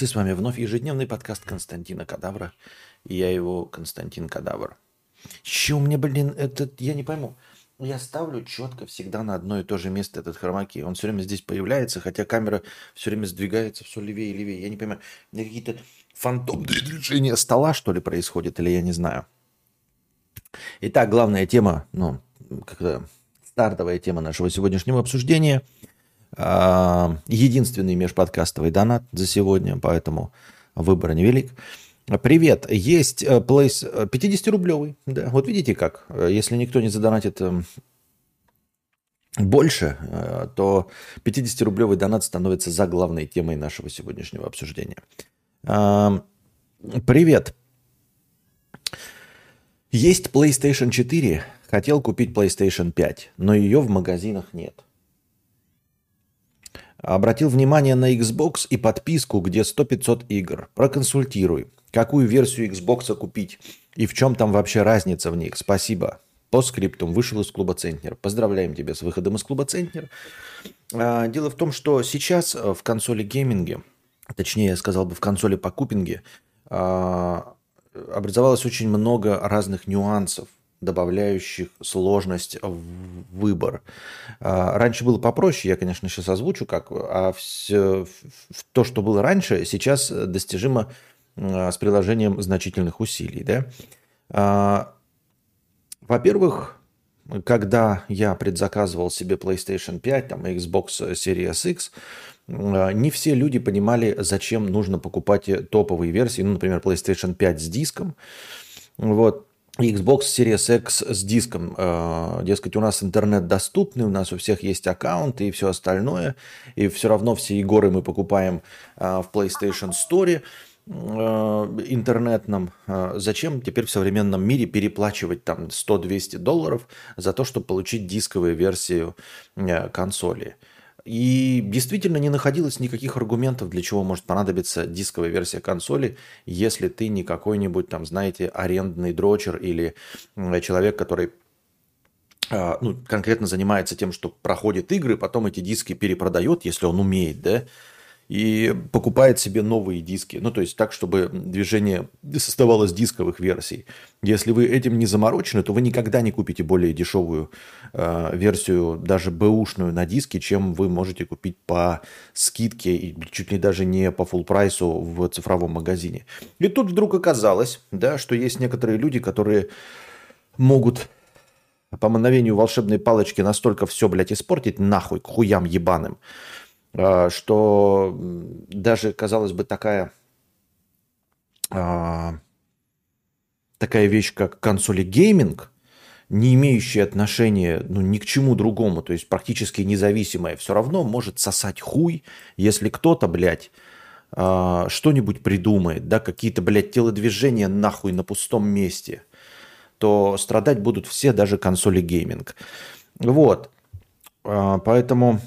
мудрецы, с вами вновь ежедневный подкаст Константина Кадавра. И я его Константин Кадавр. Че меня, блин, этот, я не пойму. Я ставлю четко всегда на одно и то же место этот хромаки. Он все время здесь появляется, хотя камера все время сдвигается все левее и левее. Я не понимаю, какие-то фантомные движения стола, что ли, происходят, или я не знаю. Итак, главная тема, ну, как-то стартовая тема нашего сегодняшнего обсуждения. А, единственный межподкастовый донат за сегодня, поэтому выбор невелик. Привет, есть плейс 50-рублевый. Да, вот видите как, если никто не задонатит эм, больше, э, то 50-рублевый донат становится за главной темой нашего сегодняшнего обсуждения. Привет. Есть PlayStation 4, хотел купить PlayStation 5, но ее в магазинах нет. Обратил внимание на Xbox и подписку, где 100-500 игр. Проконсультируй, какую версию Xbox купить и в чем там вообще разница в них. Спасибо. По скриптум вышел из клуба Центнер. Поздравляем тебя с выходом из клуба Центнер. А, дело в том, что сейчас в консоли гейминге, точнее я сказал бы в консоли по купинге, а, образовалось очень много разных нюансов, добавляющих сложность в выбор. А, раньше было попроще, я, конечно, сейчас озвучу как, а все, то, что было раньше, сейчас достижимо а, с приложением значительных усилий. Да? Во-первых, когда я предзаказывал себе PlayStation 5, там, Xbox Series X, а, не все люди понимали, зачем нужно покупать топовые версии, ну, например, PlayStation 5 с диском, вот, Xbox Series X с диском. А, дескать, у нас интернет доступный, у нас у всех есть аккаунты и все остальное, и все равно все игры мы покупаем а, в PlayStation Store интернетном, зачем теперь в современном мире переплачивать там 100-200 долларов за то, чтобы получить дисковую версию консоли? И действительно не находилось никаких аргументов, для чего может понадобиться дисковая версия консоли, если ты не какой-нибудь там, знаете, арендный дрочер или человек, который а, ну, конкретно занимается тем, что проходит игры, потом эти диски перепродает, если он умеет, да, и покупает себе новые диски. Ну, то есть так, чтобы движение создавалось дисковых версий. Если вы этим не заморочены, то вы никогда не купите более дешевую э, версию, даже бэушную на диске, чем вы можете купить по скидке и чуть ли даже не по full прайсу в цифровом магазине. И тут вдруг оказалось, да, что есть некоторые люди, которые могут по мановению волшебной палочки настолько все, блядь, испортить нахуй к хуям ебаным, что даже, казалось бы, такая, а, такая вещь, как консоли гейминг, не имеющая отношения ну, ни к чему другому, то есть практически независимая, все равно может сосать хуй, если кто-то, блядь, а, что-нибудь придумает, да, какие-то, блядь, телодвижения нахуй на пустом месте, то страдать будут все, даже консоли гейминг. Вот. Поэтому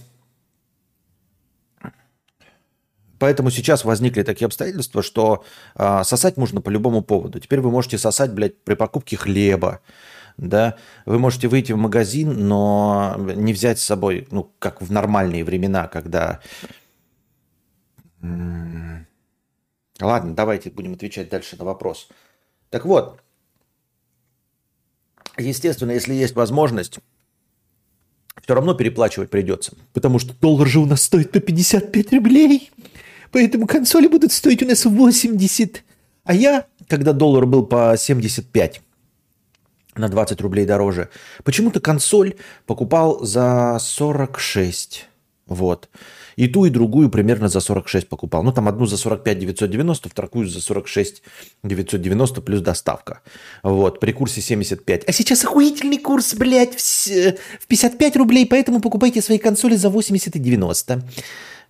Поэтому сейчас возникли такие обстоятельства, что э, сосать можно по любому поводу. Теперь вы можете сосать, блядь, при покупке хлеба, да, вы можете выйти в магазин, но не взять с собой, ну, как в нормальные времена, когда... Ладно, давайте будем отвечать дальше на вопрос. Так вот, естественно, если есть возможность, все равно переплачивать придется, потому что доллар же у нас стоит по 55 рублей. Поэтому консоли будут стоить у нас 80. А я, когда доллар был по 75, на 20 рублей дороже, почему-то консоль покупал за 46. Вот. И ту, и другую примерно за 46 покупал. Ну, там одну за 45 990, вторую за 46 990 плюс доставка. Вот, при курсе 75. А сейчас охуительный курс, блядь, в 55 рублей, поэтому покупайте свои консоли за 80 и 90.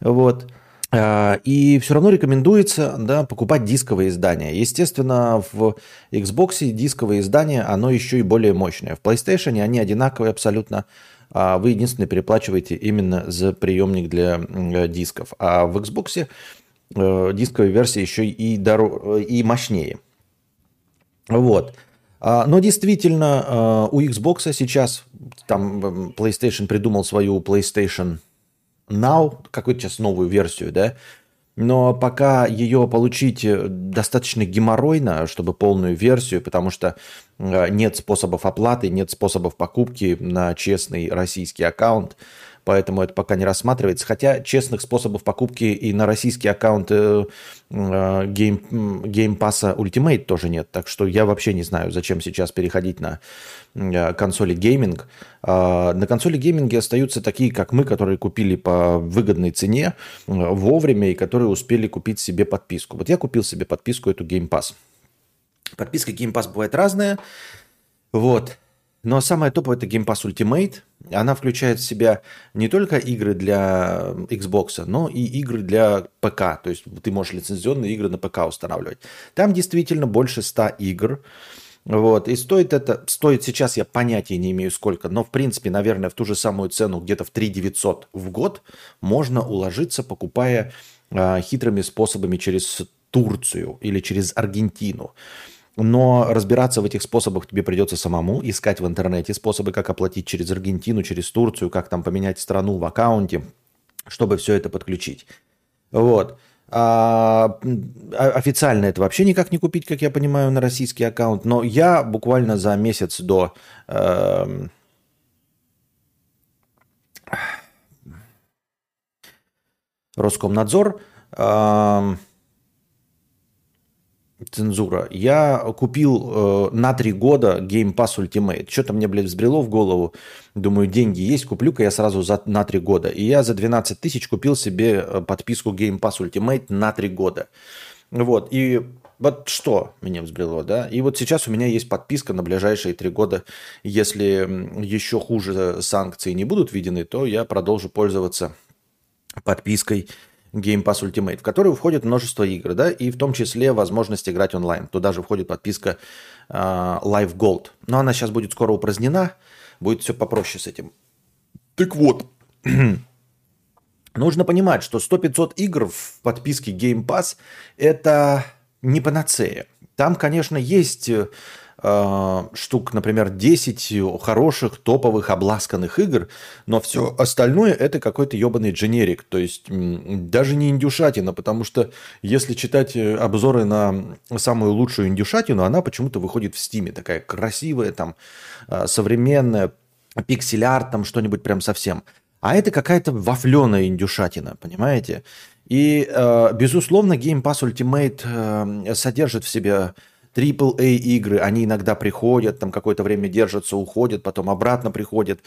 Вот. А, и все равно рекомендуется да, покупать дисковые издания. Естественно, в Xbox дисковые издания, оно еще и более мощное. В PlayStation они одинаковые абсолютно. А вы единственное переплачиваете именно за приемник для дисков. А в Xbox э, дисковая версия еще и, дор... и мощнее. Вот. А, но действительно, э, у Xbox сейчас там PlayStation придумал свою PlayStation Now, какую-то сейчас новую версию, да, но пока ее получить э, достаточно геморройно, чтобы полную версию, потому что э, нет способов оплаты, нет способов покупки на честный российский аккаунт, поэтому это пока не рассматривается. Хотя честных способов покупки и на российский аккаунт э, э, Game Pass Ultimate тоже нет. Так что я вообще не знаю, зачем сейчас переходить на э, консоли гейминг. Э, на консоли гейминге остаются такие, как мы, которые купили по выгодной цене э, вовремя и которые успели купить себе подписку. Вот я купил себе подписку эту Game Pass. Подписка Game Pass бывает разная. Вот. Но самое топовое это Game Pass Ultimate. Она включает в себя не только игры для Xbox, но и игры для ПК. То есть ты можешь лицензионные игры на ПК устанавливать. Там действительно больше 100 игр. Вот. И стоит это, стоит сейчас, я понятия не имею сколько, но в принципе, наверное, в ту же самую цену, где-то в 3 900 в год, можно уложиться, покупая э, хитрыми способами через Турцию или через Аргентину. Но разбираться в этих способах тебе придется самому, искать в интернете способы, как оплатить через Аргентину, через Турцию, как там поменять страну в аккаунте, чтобы все это подключить. Вот. А, официально это вообще никак не купить, как я понимаю, на российский аккаунт. Но я буквально за месяц до э, Роскомнадзор э, цензура. Я купил э, на три года Game Pass Ultimate. Что-то мне, блядь, взбрело в голову. Думаю, деньги есть, куплю-ка я сразу за, на три года. И я за 12 тысяч купил себе э, подписку Game Pass Ultimate на три года. Вот, и вот что меня взбрело, да? И вот сейчас у меня есть подписка на ближайшие три года. Если еще хуже санкции не будут введены, то я продолжу пользоваться подпиской Game Pass Ultimate, в которую входит множество игр, да, и в том числе возможность играть онлайн. Туда же входит подписка э, Live Gold. Но она сейчас будет скоро упразднена, будет все попроще с этим. Так вот, нужно понимать, что 100-500 игр в подписке Game Pass – это не панацея. Там, конечно, есть э, штук, например, 10 хороших, топовых, обласканных игр, но все остальное это какой-то ебаный дженерик, то есть даже не индюшатина, потому что если читать э, обзоры на самую лучшую индюшатину, она почему-то выходит в Steam е, такая красивая, там, э, современная, pixel art, там что-нибудь прям совсем. А это какая-то вафленая индюшатина, понимаете? И, э, безусловно, Game Pass Ultimate э, содержит в себе AAA игры, они иногда приходят, там какое-то время держатся, уходят, потом обратно приходят.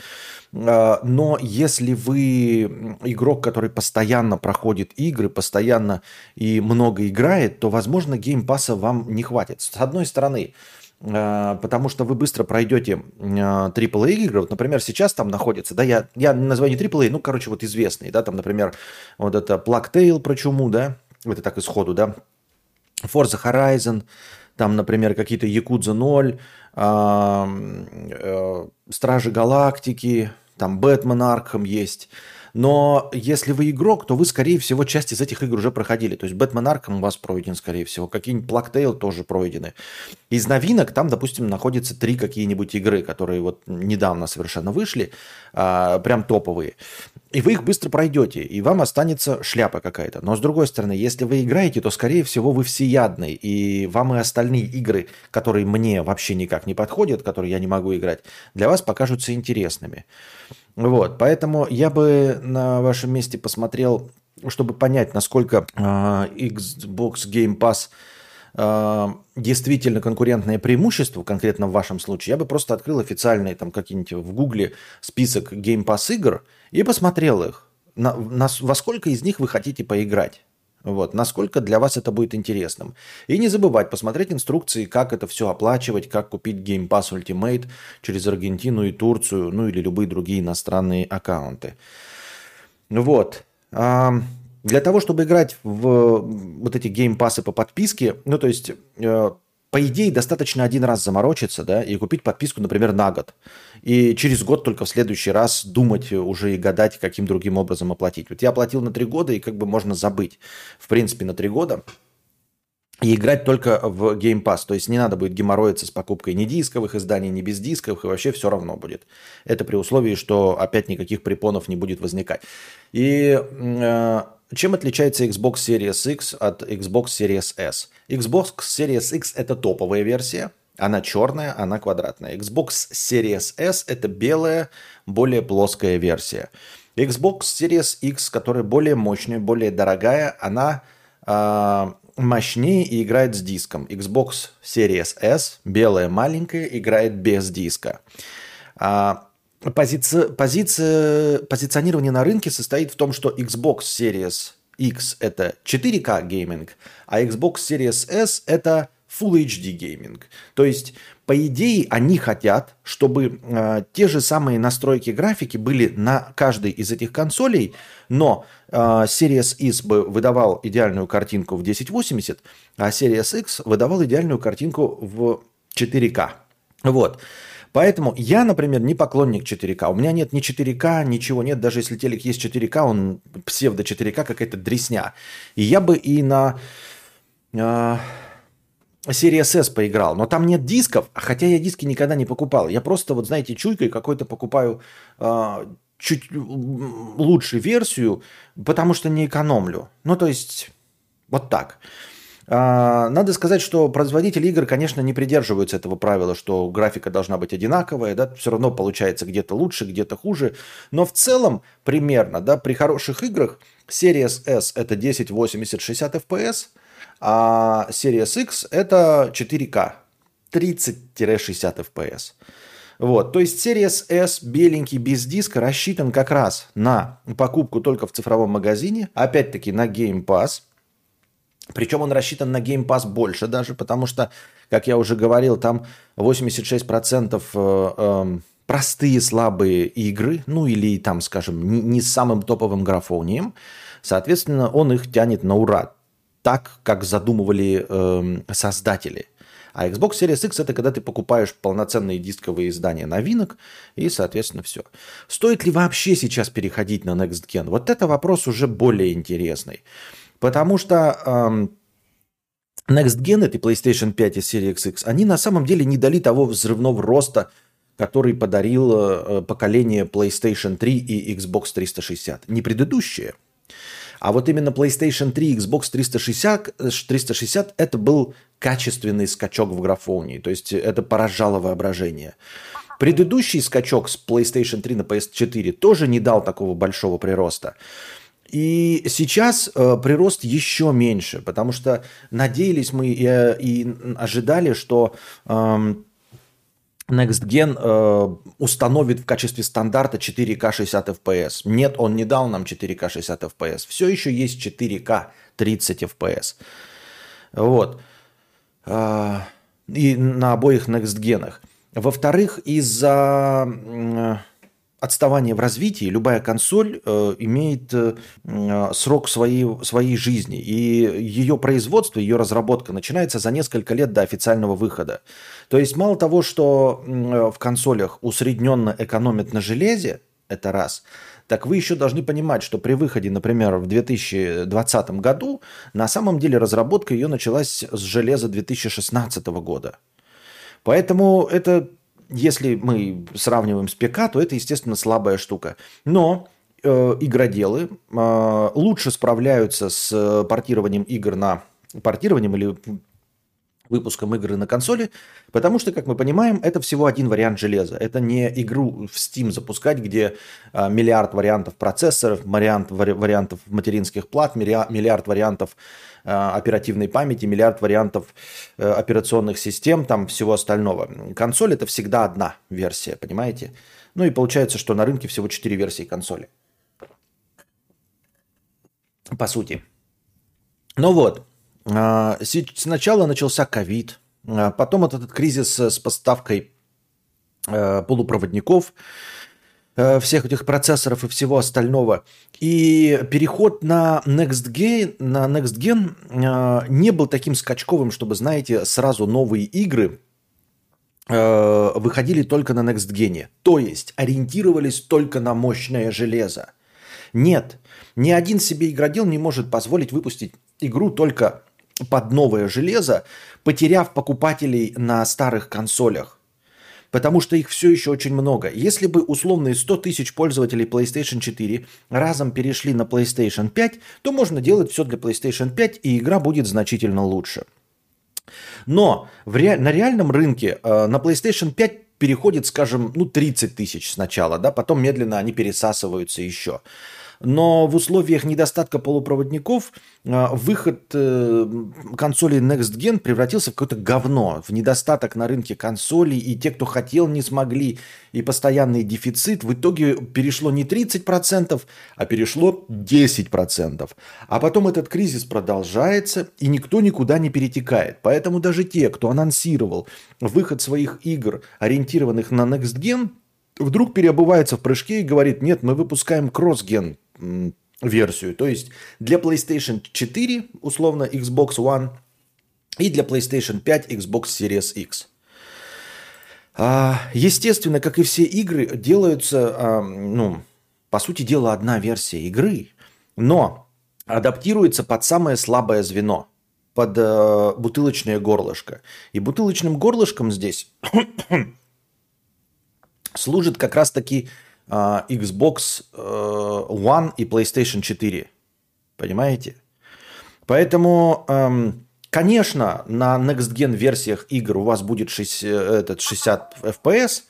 А, но если вы игрок, который постоянно проходит игры, постоянно и много играет, то, возможно, Game Pass а вам не хватит. С одной стороны, а, потому что вы быстро пройдете AAA игры. Вот, например, сейчас там находится, да, я, я называю не AAA, ну, короче, вот известные, да, там, например, вот это Plague Tale про чуму, да, это так исходу, да, Forza Horizon, там, например, какие-то Якудза 0, э, Стражи Галактики, там Бэтмен Аркхам есть. Но если вы игрок, то вы, скорее всего, часть из этих игр уже проходили. То есть Бэтмен Арком у вас пройден, скорее всего. Какие-нибудь Плактейл тоже пройдены. Из новинок там, допустим, находятся три какие-нибудь игры, которые вот недавно совершенно вышли, а, прям топовые. И вы их быстро пройдете, и вам останется шляпа какая-то. Но с другой стороны, если вы играете, то, скорее всего, вы всеядный, и вам и остальные игры, которые мне вообще никак не подходят, которые я не могу играть, для вас покажутся интересными. Вот, поэтому я бы на вашем месте посмотрел, чтобы понять, насколько э, Xbox Game Pass э, действительно конкурентное преимущество, конкретно в вашем случае, я бы просто открыл официальный там какие-нибудь в Гугле список Game Pass игр и посмотрел их. На, на, во сколько из них вы хотите поиграть? Вот, насколько для вас это будет интересным. И не забывать посмотреть инструкции, как это все оплачивать, как купить Game Pass Ultimate через Аргентину и Турцию, ну или любые другие иностранные аккаунты. Вот. Для того, чтобы играть в вот эти геймпасы по подписке, ну то есть э, по идее, достаточно один раз заморочиться, да, и купить подписку, например, на год. И через год только в следующий раз думать уже и гадать, каким другим образом оплатить. Вот я оплатил на три года, и как бы можно забыть, в принципе, на три года. И играть только в Game Pass. То есть не надо будет геморроиться с покупкой ни дисковых изданий, ни без дисковых, и вообще все равно будет. Это при условии, что опять никаких препонов не будет возникать. И э, чем отличается Xbox Series X от Xbox Series S? Xbox Series X это топовая версия, она черная, она квадратная. Xbox Series S это белая, более плоская версия. Xbox Series X, которая более мощная, более дорогая, она э, мощнее и играет с диском. Xbox Series S, белая маленькая, играет без диска. А, позиция, позиция, позиционирование на рынке состоит в том, что Xbox Series X это 4К gaming, а Xbox Series S это Full HD гейминг. То есть, по идее, они хотят, чтобы э, те же самые настройки графики были на каждой из этих консолей, но э, Series X бы выдавал идеальную картинку в 1080, а Series X выдавал идеальную картинку в 4К. Вот. Поэтому я, например, не поклонник 4К. У меня нет ни 4К, ничего нет. Даже если телек есть 4К, он псевдо 4К, какая-то дресня. И я бы и на э, Series S поиграл. Но там нет дисков, хотя я диски никогда не покупал. Я просто, вот знаете, чуйкой какой-то покупаю э, чуть лучшую версию, потому что не экономлю. Ну, то есть, вот так. А, надо сказать, что производители игр, конечно, не придерживаются этого правила, что графика должна быть одинаковая, да, все равно получается где-то лучше, где-то хуже. Но в целом, примерно, да, при хороших играх Series S это 1080 60 FPS, а Series X это 4K 30-60 FPS. Вот, то есть Series S беленький без диска рассчитан как раз на покупку только в цифровом магазине, опять-таки на Game Pass – причем он рассчитан на Game Pass больше даже, потому что, как я уже говорил, там 86% э, эм, простые слабые игры, ну или там, скажем, не с самым топовым графонием. Соответственно, он их тянет на ура, так, как задумывали э, создатели. А Xbox Series X это когда ты покупаешь полноценные дисковые издания новинок, и, соответственно, все. Стоит ли вообще сейчас переходить на Next Gen? Вот это вопрос уже более интересный. Потому что эм, Next Gen, это PlayStation 5 и Series X, они на самом деле не дали того взрывного роста, который подарил э, поколение PlayStation 3 и Xbox 360. Не предыдущее. А вот именно PlayStation 3 и Xbox 360, 360 это был качественный скачок в графонии. То есть это поражало воображение. Предыдущий скачок с PlayStation 3 на PS4 тоже не дал такого большого прироста. И сейчас э, прирост еще меньше, потому что надеялись мы и, э, и ожидали, что э, Next э, установит в качестве стандарта 4К 60 FPS. Нет, он не дал нам 4К 60 FPS. Все еще есть 4К 30 FPS. Вот. Э, и на обоих Next. Во-вторых, из-за... Э, отставание в развитии, любая консоль э, имеет э, срок своей, своей жизни. И ее производство, ее разработка начинается за несколько лет до официального выхода. То есть мало того, что э, в консолях усредненно экономят на железе, это раз, так вы еще должны понимать, что при выходе, например, в 2020 году, на самом деле разработка ее началась с железа 2016 года. Поэтому это если мы сравниваем с ПК, то это, естественно, слабая штука. Но э, игроделы э, лучше справляются с портированием игр на портированием или выпуском игры на консоли, потому что, как мы понимаем, это всего один вариант железа. Это не игру в Steam запускать, где э, миллиард вариантов процессоров, миллиард вариантов материнских плат, миллиард вариантов Э, оперативной памяти, миллиард вариантов э, операционных систем, там всего остального. Консоль это всегда одна версия, понимаете? Ну и получается, что на рынке всего 4 версии консоли. По сути. Ну вот, э, сначала начался ковид, потом вот этот кризис с поставкой полупроводников, Э, всех этих процессоров и всего остального. И переход на Next Gen, на Next Gen э, не был таким скачковым, чтобы, знаете, сразу новые игры э, выходили только на Next Gen. То есть ориентировались только на мощное железо. Нет, ни один себе игродел не может позволить выпустить игру только под новое железо, потеряв покупателей на старых консолях. Потому что их все еще очень много. Если бы условные 100 тысяч пользователей PlayStation 4 разом перешли на PlayStation 5, то можно делать все для PlayStation 5, и игра будет значительно лучше. Но в ре... на реальном рынке э, на PlayStation 5 переходит, скажем, ну 30 тысяч сначала, да, потом медленно они пересасываются еще. Но в условиях недостатка полупроводников а, выход э, консолей Next Gen превратился в какое-то говно, в недостаток на рынке консолей, и те, кто хотел, не смогли, и постоянный дефицит. В итоге перешло не 30%, а перешло 10%. А потом этот кризис продолжается, и никто никуда не перетекает. Поэтому даже те, кто анонсировал выход своих игр, ориентированных на Next Gen, вдруг переобувается в прыжке и говорит, нет, мы выпускаем кросс-ген версию. То есть для PlayStation 4, условно, Xbox One, и для PlayStation 5 Xbox Series X. А, естественно, как и все игры, делаются, а, ну, по сути дела, одна версия игры, но адаптируется под самое слабое звено, под э, бутылочное горлышко. И бутылочным горлышком здесь служит как раз-таки Xbox э, One и PlayStation 4. Понимаете? Поэтому, эм, конечно, на Next Gen версиях игр у вас будет 6, э, этот 60 FPS,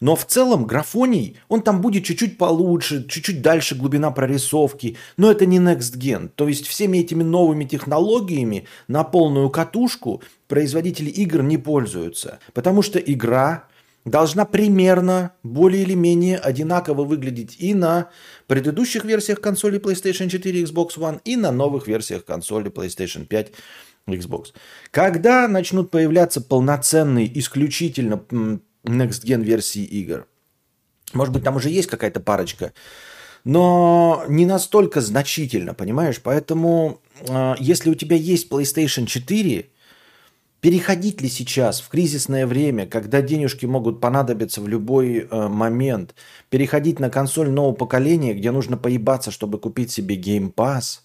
но в целом графоний, он там будет чуть-чуть получше, чуть-чуть дальше глубина прорисовки, но это не Next Gen. То есть всеми этими новыми технологиями на полную катушку производители игр не пользуются, потому что игра должна примерно более или менее одинаково выглядеть и на предыдущих версиях консоли PlayStation 4 Xbox One, и на новых версиях консоли PlayStation 5 Xbox. Когда начнут появляться полноценные, исключительно Next Gen версии игр? Может быть, там уже есть какая-то парочка, но не настолько значительно, понимаешь? Поэтому, а, если у тебя есть PlayStation 4, Переходить ли сейчас в кризисное время, когда денежки могут понадобиться в любой э, момент, переходить на консоль нового поколения, где нужно поебаться, чтобы купить себе Game Pass,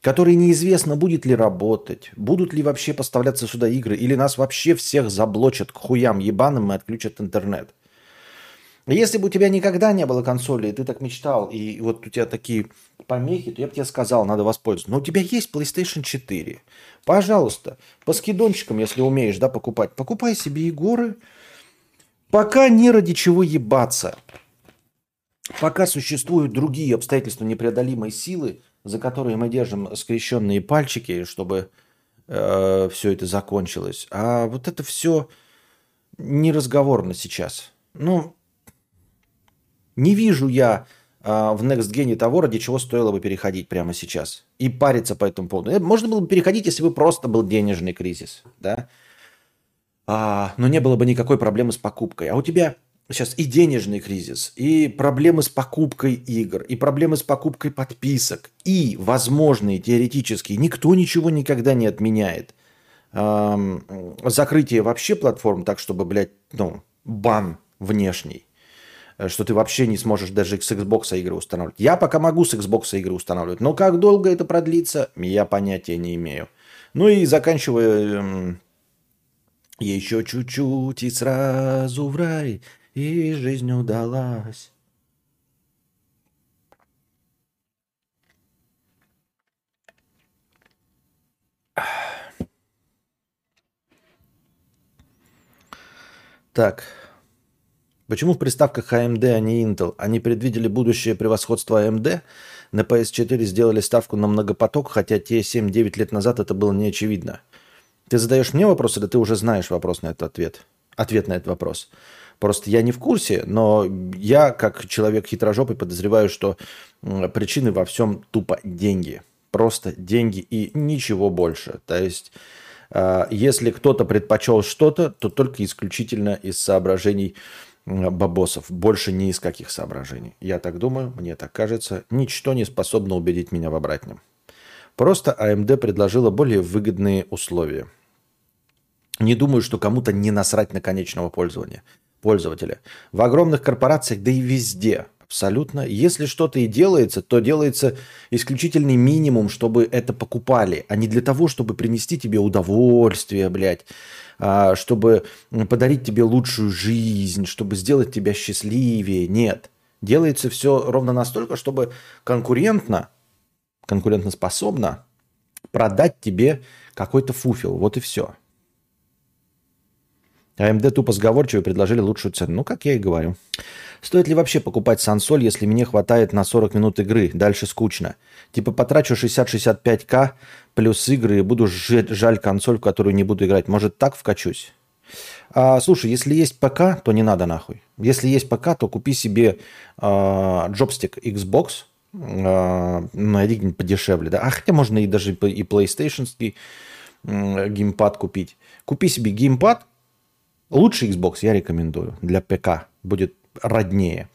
который неизвестно, будет ли работать, будут ли вообще поставляться сюда игры, или нас вообще всех заблочат к хуям ебаным и отключат интернет. Если бы у тебя никогда не было консоли, и ты так мечтал, и вот у тебя такие помехи, то я бы тебе сказал, надо воспользоваться. Но у тебя есть PlayStation 4. Пожалуйста, по скидончикам, если умеешь, да, покупать, покупай себе Егоры, пока не ради чего ебаться. Пока существуют другие обстоятельства непреодолимой силы, за которые мы держим скрещенные пальчики, чтобы э, все это закончилось. А вот это все не разговорно сейчас. Ну, не вижу я в Next Gen того, ради чего стоило бы переходить прямо сейчас. И париться по этому поводу. Можно было бы переходить, если бы просто был денежный кризис. Да? А, но не было бы никакой проблемы с покупкой. А у тебя сейчас и денежный кризис, и проблемы с покупкой игр, и проблемы с покупкой подписок, и возможные теоретические, никто ничего никогда не отменяет. Эм, закрытие вообще платформ так, чтобы, блядь, ну, бан внешний. Э, что ты вообще не сможешь даже с Xbox игры устанавливать. Я пока могу с Xbox игры устанавливать, но как долго это продлится, я понятия не имею. Ну и заканчивая эм, еще чуть-чуть и сразу в рай, и жизнь удалась. Так. Почему в приставках AMD, а не Intel? Они предвидели будущее превосходство AMD? На PS4 сделали ставку на многопоток, хотя те 7-9 лет назад это было не очевидно. Ты задаешь мне вопрос, или ты уже знаешь вопрос на этот ответ? Ответ на этот вопрос. Просто я не в курсе, но я, как человек хитрожопый, подозреваю, что причины во всем тупо деньги. Просто деньги и ничего больше. То есть, а, если кто-то предпочел что-то, то только исключительно из соображений бабосов. Больше ни из каких соображений. Я так думаю, мне так кажется. Ничто не способно убедить меня в обратном. Просто AMD предложила более выгодные условия. Не думаю, что кому-то не насрать на конечного пользования, пользователя. В огромных корпорациях, да и везде, абсолютно. Если что-то и делается, то делается исключительный минимум, чтобы это покупали, а не для того, чтобы принести тебе удовольствие, блядь, а, чтобы подарить тебе лучшую жизнь, чтобы сделать тебя счастливее. Нет. Делается все ровно настолько, чтобы конкурентно, конкурентоспособно продать тебе какой-то фуфел. Вот и все. AMD тупо сговорчиво предложили лучшую цену. Ну, как я и говорю. Стоит ли вообще покупать сансоль, если мне хватает на 40 минут игры? Дальше скучно. Типа потрачу 60-65к плюс игры и буду жаль консоль, в которую не буду играть. Может так вкачусь? А, слушай, если есть ПК, то не надо нахуй. Если есть ПК, то купи себе а, джобстик Xbox, а, найди где-нибудь подешевле. Да? А хотя можно и даже и PlayStation геймпад купить. Купи себе геймпад, лучший Xbox я рекомендую для ПК. Будет роднее.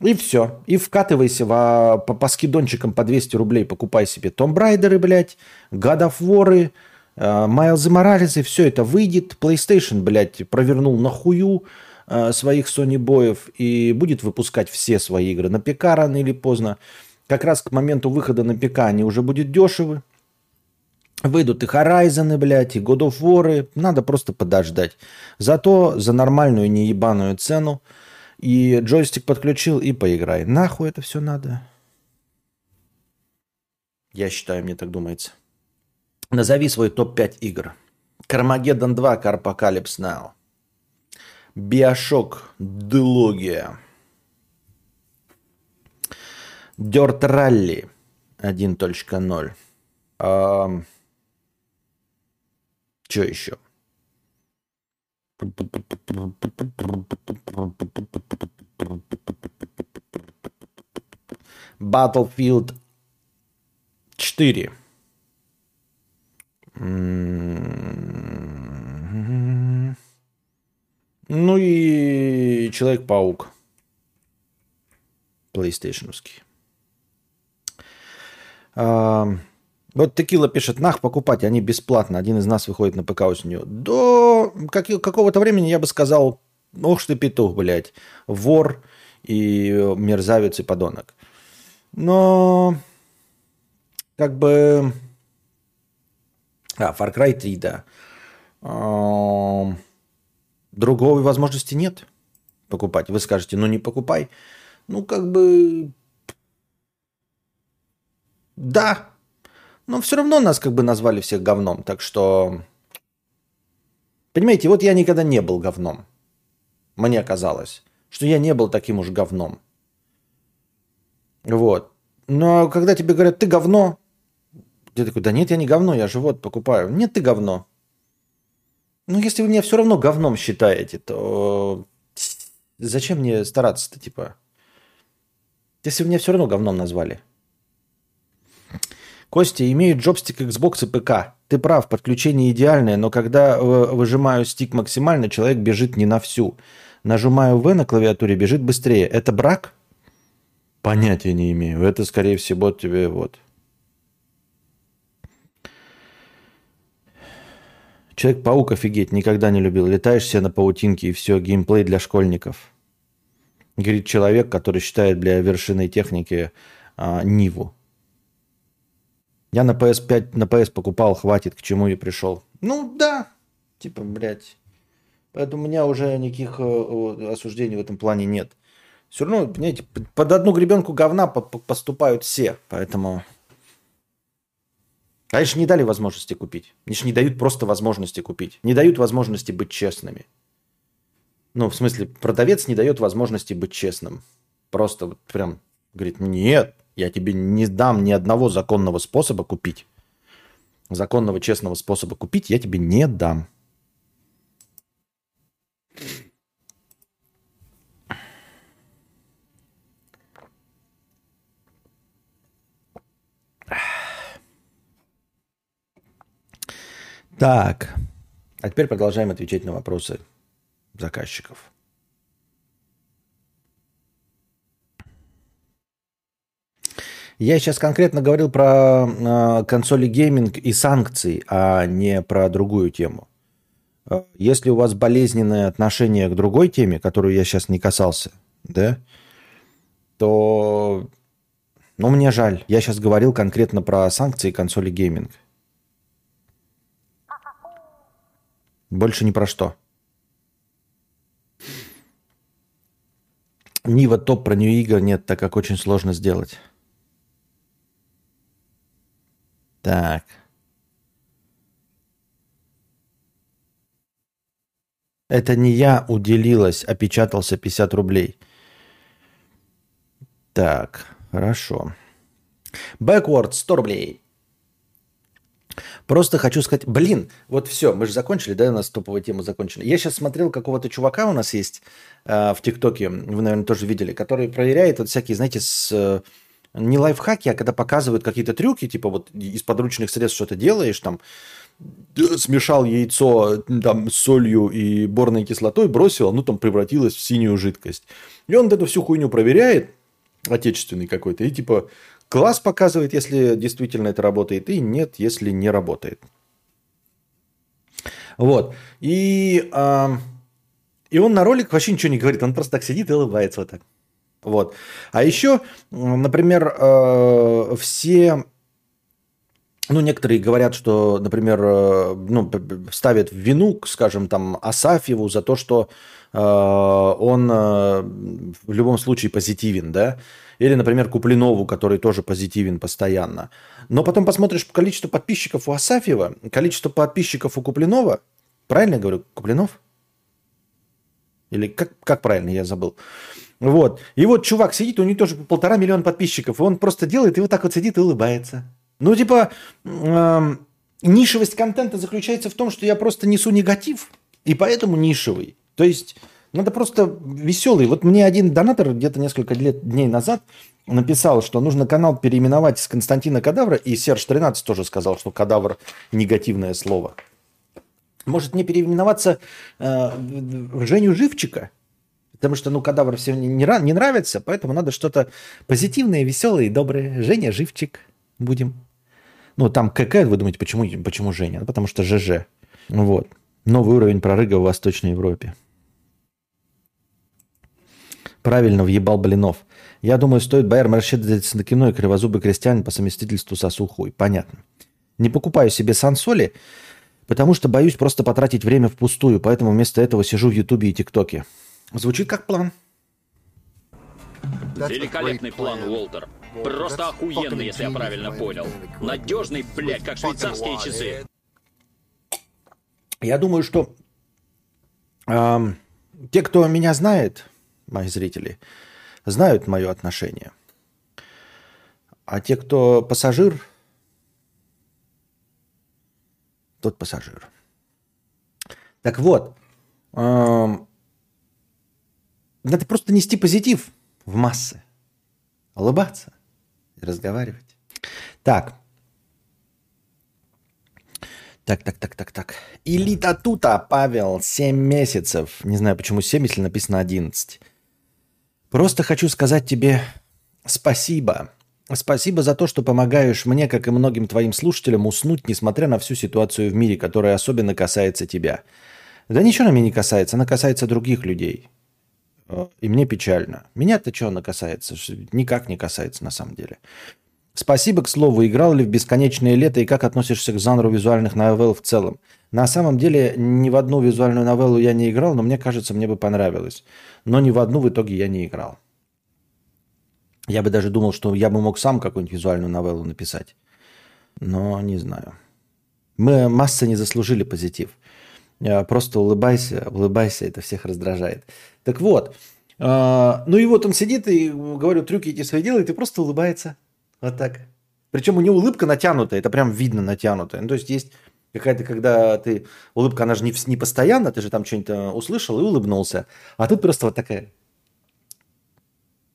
И все. И вкатывайся во, по, по скидончикам по 200 рублей, покупай себе Tomb Raider, блядь, God of War, Майлзы Моралесы, все это выйдет. PlayStation, блядь, провернул нахую э, своих Sony боев и будет выпускать все свои игры на ПК рано или поздно. Как раз к моменту выхода на ПК они уже будут дешевы. Выйдут и Horizon, блядь, и God of War. Надо просто подождать. Зато за нормальную неебаную цену и джойстик подключил и поиграй. Нахуй это все надо? Я считаю, мне так думается. Назови свой топ-5 игр. Кармагеддон 2, Карпокалипс Now. Биошок, Дилогия. Дёрт Ралли 1.0. А, что еще? Battlefield 4. Ну и Человек-паук. PlayStationовский. А, вот Текила пишет, нах покупать, они бесплатно. Один из нас выходит на ПК осенью. До как, какого-то времени я бы сказал, ох ты петух, блядь. Вор и мерзавец и подонок. Но как бы... А, Far Cry 3, да. Другой возможности нет покупать. Вы скажете, ну не покупай. Ну как бы... Да, но все равно нас как бы назвали всех говном. Так что, понимаете, вот я никогда не был говном. Мне казалось, что я не был таким уж говном. Вот. Но когда тебе говорят, ты говно, ты такой, да нет, я не говно, я же вот покупаю. Нет, ты говно. Ну, если вы меня все равно говном считаете, то зачем мне стараться-то, типа? Если вы меня все равно говном назвали. Костя, имею джобстик Xbox и ПК. Ты прав, подключение идеальное, но когда э, выжимаю стик максимально, человек бежит не на всю. Нажимаю V на клавиатуре, бежит быстрее. Это брак? Понятия не имею. Это, скорее всего, тебе вот. Человек-паук офигеть, никогда не любил. Летаешь себе на паутинке и все, геймплей для школьников. Говорит человек, который считает для вершины техники а, Ниву. Я на PS5, на PS покупал, хватит, к чему я пришел. Ну да, типа, блядь. Поэтому у меня уже никаких э, осуждений в этом плане нет. Все равно, понимаете, под одну гребенку говна поступают все. Поэтому... Конечно, не дали возможности купить. Они же не дают просто возможности купить. Не дают возможности быть честными. Ну, в смысле, продавец не дает возможности быть честным. Просто вот прям говорит, нет, я тебе не дам ни одного законного способа купить. Законного, честного способа купить я тебе не дам. Так, а теперь продолжаем отвечать на вопросы заказчиков. Я сейчас конкретно говорил про э, консоли gaming и санкции, а не про другую тему. Э, если у вас болезненное отношение к другой теме, которую я сейчас не касался, да, то, ну, мне жаль. Я сейчас говорил конкретно про санкции консоли gaming. Больше ни про что. Нива топ про нью игр нет, так как очень сложно сделать. Так. Это не я уделилась, опечатался 50 рублей. Так, хорошо. Backward 100 рублей. Просто хочу сказать, блин, вот все, мы же закончили, да, у нас топовая тема закончена. Я сейчас смотрел какого-то чувака у нас есть э, в ТикТоке, вы, наверное, тоже видели, который проверяет вот всякие, знаете, с, э, не лайфхаки, а когда показывают какие-то трюки, типа вот из подручных средств что-то делаешь, там, смешал яйцо там, с солью и борной кислотой, бросил, оно там превратилось в синюю жидкость. И он эту всю хуйню проверяет, отечественный какой-то, и типа класс показывает, если действительно это работает, и нет, если не работает. Вот. И, э, и он на ролик вообще ничего не говорит, он просто так сидит и улыбается вот так. Вот. А еще, например, э, все ну, некоторые говорят, что, например, э, ну, ставят в вину, скажем, там, Асафьеву за то, что э, он э, в любом случае позитивен, да, или, например, Куплинову, который тоже позитивен постоянно. Но потом посмотришь количество подписчиков у Асафьева, количество подписчиков у Куплинова, правильно я говорю, Куплинов? Или как, как правильно, я забыл. Вот. И вот чувак сидит, у него тоже полтора миллиона подписчиков, и он просто делает, и вот так вот сидит и улыбается. Ну, типа, э, нишевость контента заключается в том, что я просто несу негатив, и поэтому нишевый. То есть, надо просто веселый. Вот мне один донатор где-то несколько лет, дней назад написал, что нужно канал переименовать с Константина Кадавра, и Серж 13 тоже сказал, что кадавр – негативное слово. Может мне переименоваться э, в Женю Живчика? Потому что, ну, кадавр всем не, не, не нравится, поэтому надо что-то позитивное, веселое и доброе. Женя Живчик будем. Ну, там КК, вы думаете, почему, почему Женя? Ну, потому что ЖЖ. Вот. Новый уровень прорыга в Восточной Европе. Правильно, въебал блинов. Я думаю, стоит Байерм рассчитываться на кино и кривозубый крестьянин по совместительству сосу хуй. Понятно. Не покупаю себе сансоли, потому что боюсь просто потратить время впустую, поэтому вместо этого сижу в Ютубе и ТикТоке. Звучит как план. Великолепный план, Уолтер. Просто охуенный, если я правильно понял. Надежный, блядь, как швейцарские часы. Я думаю, что э, те, кто меня знает, мои зрители, знают мое отношение. А те, кто пассажир, тот пассажир. Так вот, э, надо просто нести позитив в массы, улыбаться разговаривать. Так. Так, так, так, так, так. Элита тута, Павел, 7 месяцев. Не знаю, почему 7, если написано 11. Просто хочу сказать тебе спасибо. Спасибо за то, что помогаешь мне, как и многим твоим слушателям, уснуть, несмотря на всю ситуацию в мире, которая особенно касается тебя. Да ничего на меня не касается, она касается других людей. Э, и мне печально. Меня-то что она касается? Никак не касается на самом деле. Спасибо, к слову, играл ли в «Бесконечное лето» и как относишься к жанру визуальных новелл в целом? На самом деле, ни в одну визуальную новеллу я не играл, но мне кажется, мне бы понравилось. Но ни в одну в итоге я не играл. Я бы даже думал, что я бы мог сам какую-нибудь визуальную новеллу написать. Но не знаю. Мы масса не заслужили позитив. Э, просто улыбайся, улыбайся, это всех раздражает. Так вот, э, ну и вот он сидит и, говорю, трюки эти свои делает, и просто улыбается. Вот так. Причем у него улыбка натянутая, это прям видно натянутая. Ну, то есть есть какая-то, когда ты... Улыбка, она же не, не постоянно, ты же там что-нибудь э, услышал и улыбнулся. А тут просто вот такая,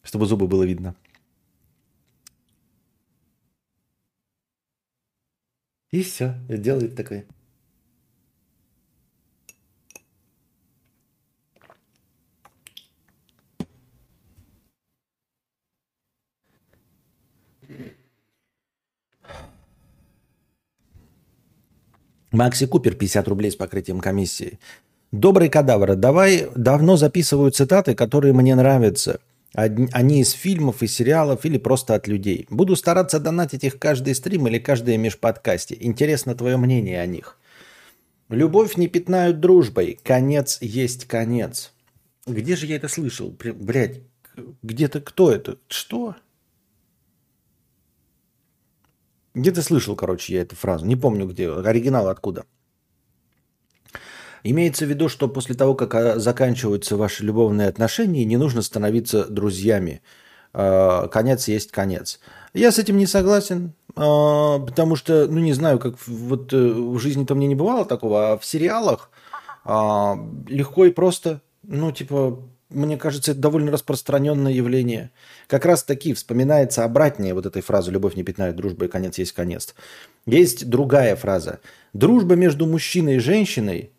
чтобы зубы было видно. И все, делает такой. Макси Купер, 50 рублей с покрытием комиссии. Добрый кадавр, давай давно записываю цитаты, которые мне нравятся. Они из фильмов и сериалов или просто от людей. Буду стараться донатить их каждый стрим или каждое межподкасте. Интересно твое мнение о них. Любовь не пятнают дружбой. Конец есть конец. Где же я это слышал? Блять, где-то кто это? Что? Где-то слышал, короче, я эту фразу. Не помню где. Оригинал откуда. Имеется в виду, что после того, как а, заканчиваются ваши любовные отношения, не нужно становиться друзьями. А, конец есть конец. Я с этим не согласен, а, потому что, ну не знаю, как вот э, в жизни-то мне не бывало такого, а в сериалах легко и просто, ну типа, мне кажется, это довольно распространенное явление. Как раз таки вспоминается обратнее вот этой фразы «любовь не пятнает, дружба и конец есть конец». Есть другая фраза. Дружба между мужчиной и женщиной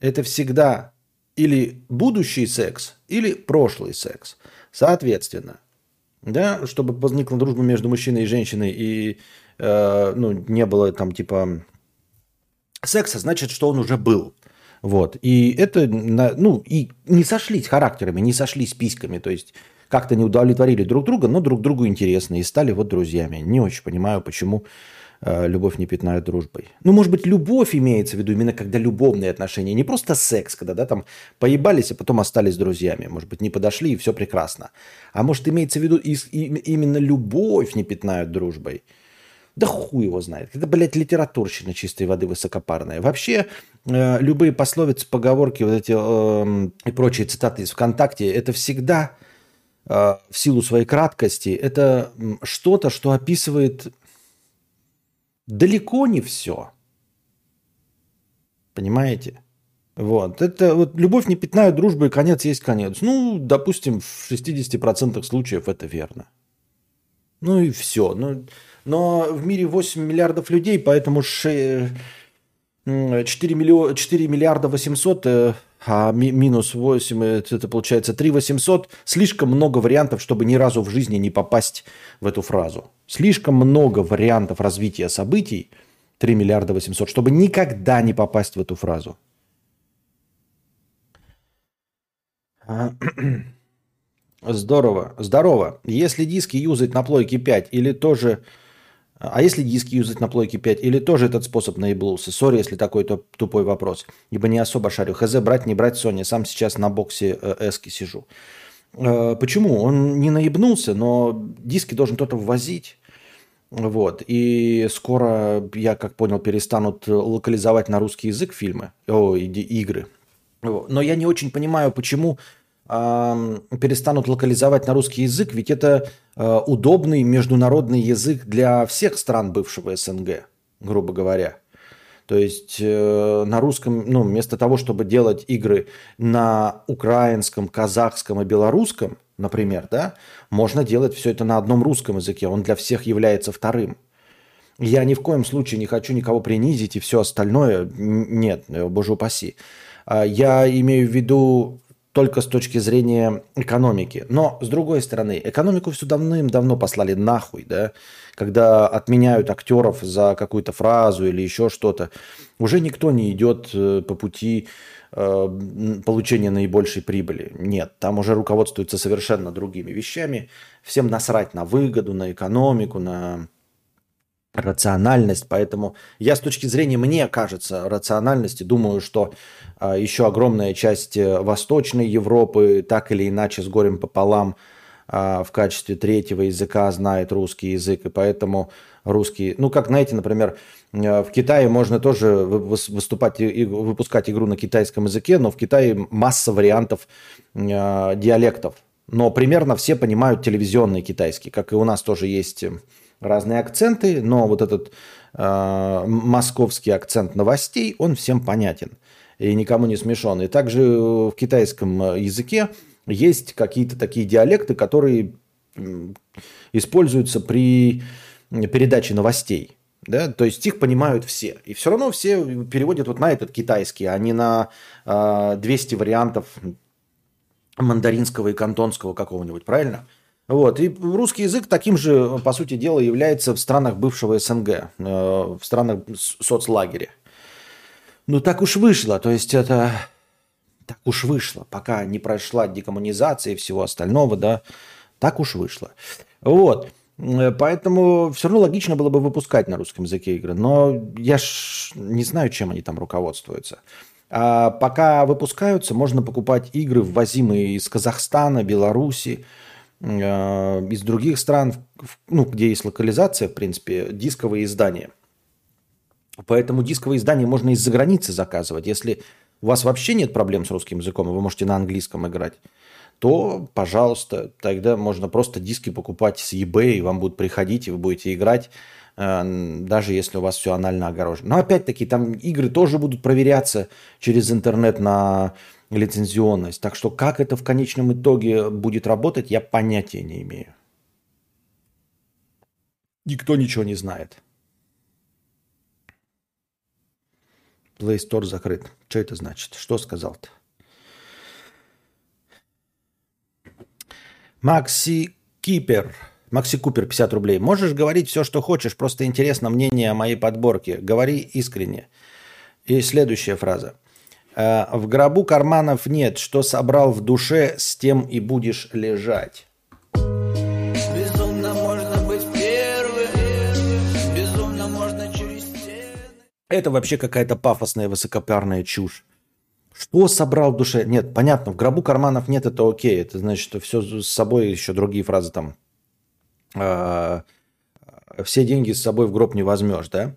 это всегда или будущий секс, или прошлый секс. Соответственно, да, чтобы возникла дружба между мужчиной и женщиной, и э, ну, не было там типа секса, значит, что он уже был. Вот. И это, ну, и не сошлись характерами, не сошлись письками, то есть как-то не удовлетворили друг друга, но друг другу интересны и стали вот друзьями. Не очень понимаю, почему Э, любовь не пятнает дружбой. Ну, может быть, любовь имеется в виду именно когда любовные отношения, не просто секс, когда, да, там поебались, а потом остались друзьями. Может быть, не подошли и все прекрасно. А может, имеется в виду и, и, именно любовь не пятнают дружбой. Да хуй его знает. Это, блядь, литературщина чистой воды высокопарная. Вообще, э, любые пословицы, поговорки, вот эти э, и прочие цитаты из ВКонтакте, это всегда э, в силу своей краткости, это что-то, что описывает далеко не все. Понимаете? Вот. Это вот любовь не пятнает дружбу, и конец есть конец. Ну, допустим, в 60% случаев это верно. Ну и все. Ну, но в мире 8 миллиардов людей, поэтому 4, миллио... 4 миллиарда 800 а ми- минус 8, это получается 3 800. Слишком много вариантов, чтобы ни разу в жизни не попасть в эту фразу. Слишком много вариантов развития событий, 3 миллиарда 800, чтобы никогда не попасть в эту фразу. Здорово. Здорово. Если диски юзать на плойке 5 или тоже а если диски юзать на плойке 5? Или тоже этот способ наеблулся? Сори, если такой тупой вопрос. Ибо не особо шарю. Хз, брать, не брать Sony. Сам сейчас на боксе э, эски сижу. Э, почему? Он не наебнулся, но диски должен кто-то ввозить. Вот. И скоро, я как понял, перестанут локализовать на русский язык фильмы, о, игры. Но я не очень понимаю, почему перестанут локализовать на русский язык, ведь это э, удобный международный язык для всех стран бывшего СНГ, грубо говоря. То есть э, на русском, ну, вместо того, чтобы делать игры на украинском, казахском и белорусском, например, да, можно делать все это на одном русском языке. Он для всех является вторым. Я ни в коем случае не хочу никого принизить и все остальное. Нет, боже упаси. А я имею в виду только с точки зрения экономики. Но, с другой стороны, экономику все давным-давно послали нахуй, да, когда отменяют актеров за какую-то фразу или еще что-то. Уже никто не идет э, по пути э, получения наибольшей прибыли. Нет, там уже руководствуются совершенно другими вещами. Всем насрать на выгоду, на экономику, на рациональность. Поэтому я с точки зрения, мне кажется, рациональности, думаю, что а, еще огромная часть э, Восточной Европы так или иначе с горем пополам а, в качестве третьего языка знает русский язык, и поэтому русский, ну как знаете, например, э, в Китае можно тоже выступать и выпускать игру на китайском языке, но в Китае масса вариантов а, диалектов. Но примерно все понимают телевизионный китайский, как и у нас тоже есть разные акценты, но вот этот э, московский акцент новостей, он всем понятен и никому не смешон. И также в китайском языке есть какие-то такие диалекты, которые используются при передаче новостей. Да? То есть их понимают все. И все равно все переводят вот на этот китайский, а не на э, 200 вариантов мандаринского и кантонского какого-нибудь, правильно? Вот. И русский язык таким же, по сути дела, является в странах бывшего СНГ, э, в странах соцлагеря. Ну так уж вышло, то есть это так уж вышло, пока не прошла декоммунизация и всего остального, да, так уж вышло. Вот. Э, поэтому все равно логично было бы выпускать на русском языке игры. Но я ж не знаю, чем они там руководствуются. А пока выпускаются, можно покупать игры, ввозимые из Казахстана, Беларуси, из других стран, ну, где есть локализация, в принципе, дисковые издания. Поэтому дисковые издания можно из-за границы заказывать. Если у вас вообще нет проблем с русским языком, и вы можете на английском играть, то, пожалуйста, тогда можно просто диски покупать с eBay, и вам будут приходить, и вы будете играть, э, даже если у вас все анально огорожено. Но опять-таки, там игры тоже будут проверяться через интернет на лицензионность. Так что как это в конечном итоге будет работать, я понятия не имею. Никто ничего не знает. Play Store закрыт. Что это значит? Что сказал-то? Макси Кипер. Макси Купер, 50 рублей. Можешь говорить все, что хочешь, просто интересно мнение о моей подборке. Говори искренне. И следующая фраза. «Э, в гробу карманов нет, что собрал в душе, с тем и будешь лежать. Это вообще какая-то пафосная высокопарная чушь. Что собрал в душе? Нет, понятно, в гробу карманов нет, это окей. Это значит, что все с собой, еще другие фразы там. Э, все деньги с собой в гроб не возьмешь, да?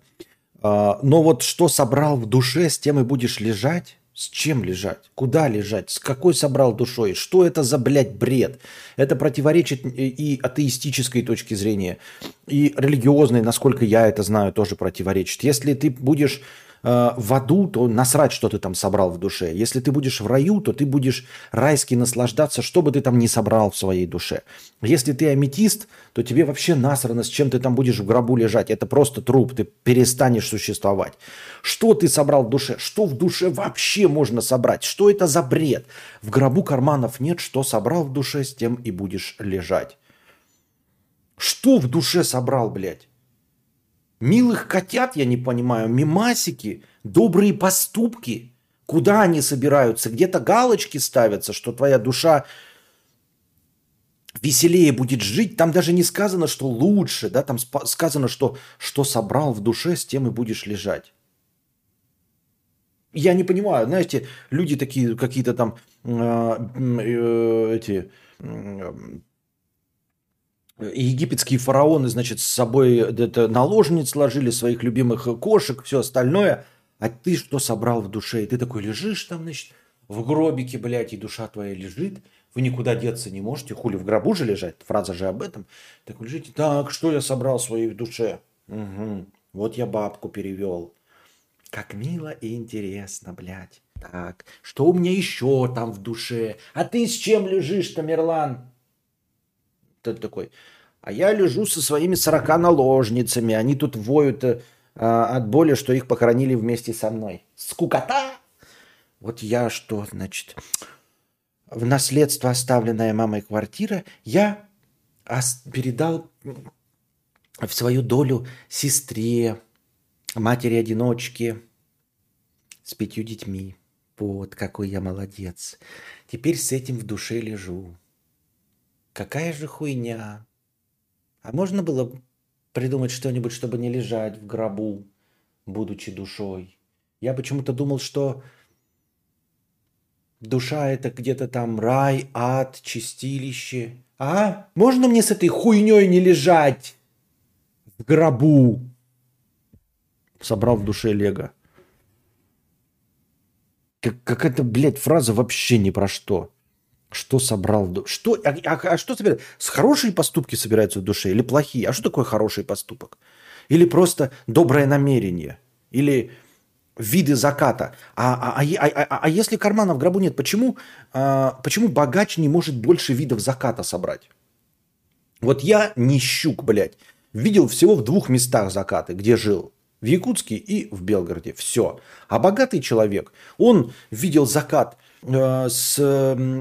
Э, но вот что собрал в душе, с тем и будешь лежать. С чем лежать? Куда лежать? С какой собрал душой? Что это за, блядь, бред? Это противоречит и атеистической точки зрения, и религиозной, насколько я это знаю, тоже противоречит. Если ты будешь в аду, то насрать, что ты там собрал в душе. Если ты будешь в раю, то ты будешь райски наслаждаться, что бы ты там ни собрал в своей душе. Если ты аметист, то тебе вообще насрано, с чем ты там будешь в гробу лежать. Это просто труп, ты перестанешь существовать. Что ты собрал в душе? Что в душе вообще можно собрать? Что это за бред? В гробу карманов нет, что собрал в душе, с тем и будешь лежать. Что в душе собрал, блядь? Милых котят, я не понимаю, мимасики, добрые поступки. Куда они собираются? Где-то галочки ставятся, что твоя душа веселее будет жить. Там даже не сказано, что лучше, да, там сказано, что что собрал в душе, с тем и будешь лежать. Я не понимаю, знаете, люди такие какие-то там э, э, эти египетские фараоны, значит, с собой это, наложниц сложили, своих любимых кошек, все остальное. А ты что собрал в душе? И ты такой лежишь там, значит, в гробике, блядь, и душа твоя лежит. Вы никуда деться не можете. Хули в гробу же лежать? Фраза же об этом. Так лежите. Так, что я собрал в своей душе? Угу. Вот я бабку перевел. Как мило и интересно, блядь. Так, что у меня еще там в душе? А ты с чем лежишь, Тамерлан? Тот такой, а я лежу со своими 40 наложницами, они тут воют э, от боли, что их похоронили вместе со мной. Скукота! Вот я что, значит, в наследство оставленная мамой квартира, я передал в свою долю сестре, матери-одиночке с пятью детьми. Вот какой я молодец. Теперь с этим в душе лежу. Какая же хуйня. А можно было придумать что-нибудь, чтобы не лежать в гробу, будучи душой? Я почему-то думал, что душа это где-то там рай, ад, чистилище. А? Можно мне с этой хуйней не лежать в гробу? Собрал в душе Лего. Как, как это, блядь, фраза вообще ни про что. Что собрал? Что, а, а, а что собирает? С хорошие поступки собираются в душе или плохие? А что такое хороший поступок? Или просто доброе намерение? Или виды заката? А, а, а, а, а если кармана в гробу нет, почему, а, почему богач не может больше видов заката собрать? Вот я не щук, блядь, видел всего в двух местах закаты, где жил. В Якутске и в Белгороде. Все. А богатый человек, он видел закат – с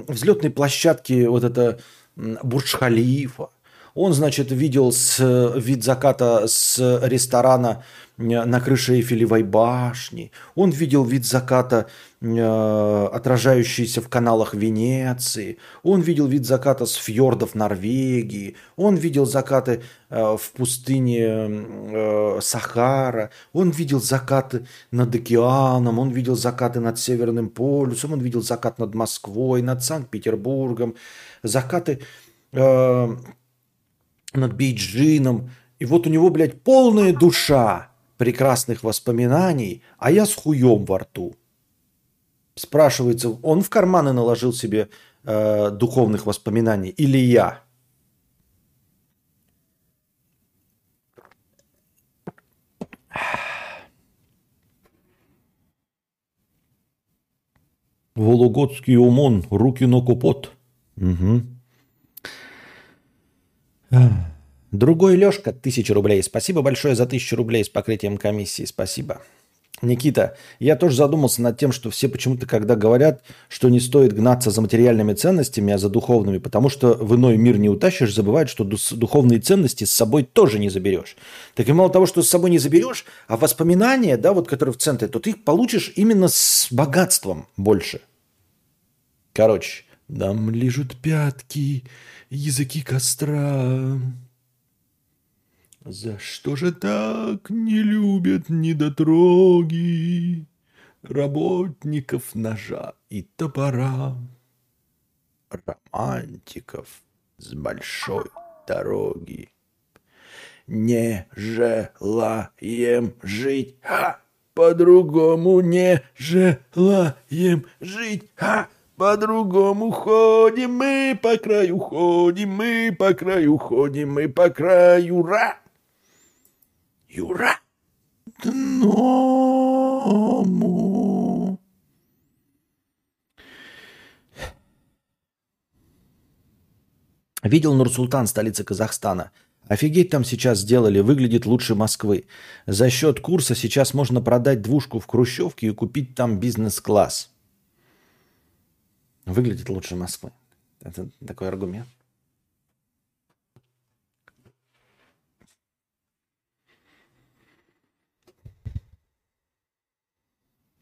взлетной площадки вот это Бурдж-Халифа. Он, значит, видел с, вид заката с ресторана на крыше Эйфелевой башни. Он видел вид заката, э, отражающийся в каналах Венеции. Он видел вид заката с фьордов Норвегии. Он видел закаты э, в пустыне э, Сахара. Он видел закаты над океаном. Он видел закаты над Северным полюсом. Он видел закат над Москвой, над Санкт-Петербургом. Закаты э, над Бейджином. И вот у него, блядь, полная душа прекрасных воспоминаний, а я с хуем во рту. Спрашивается, он в карманы наложил себе э, духовных воспоминаний или я? Вологодский ОМОН, руки на купот. Угу. Другой Лешка, тысяча рублей. Спасибо большое за тысячу рублей с покрытием комиссии. Спасибо. Никита, я тоже задумался над тем, что все почему-то, когда говорят, что не стоит гнаться за материальными ценностями, а за духовными, потому что в иной мир не утащишь, забывают, что духовные ценности с собой тоже не заберешь. Так и мало того, что с собой не заберешь, а воспоминания, да, вот которые в центре, то ты их получишь именно с богатством больше. Короче, нам лежат пятки, языки костра. За что же так не любят недотроги Работников ножа и топора, Романтиков с большой дороги? Не желаем жить, а по-другому не желаем жить, а по-другому ходим мы по краю, ходим мы по краю, ходим мы по краю, ра! Юра! Дному! Видел Нурсултан, столица Казахстана. Офигеть там сейчас сделали, выглядит лучше Москвы. За счет курса сейчас можно продать двушку в Хрущевке и купить там бизнес-класс. Выглядит лучше Москвы. Это такой аргумент.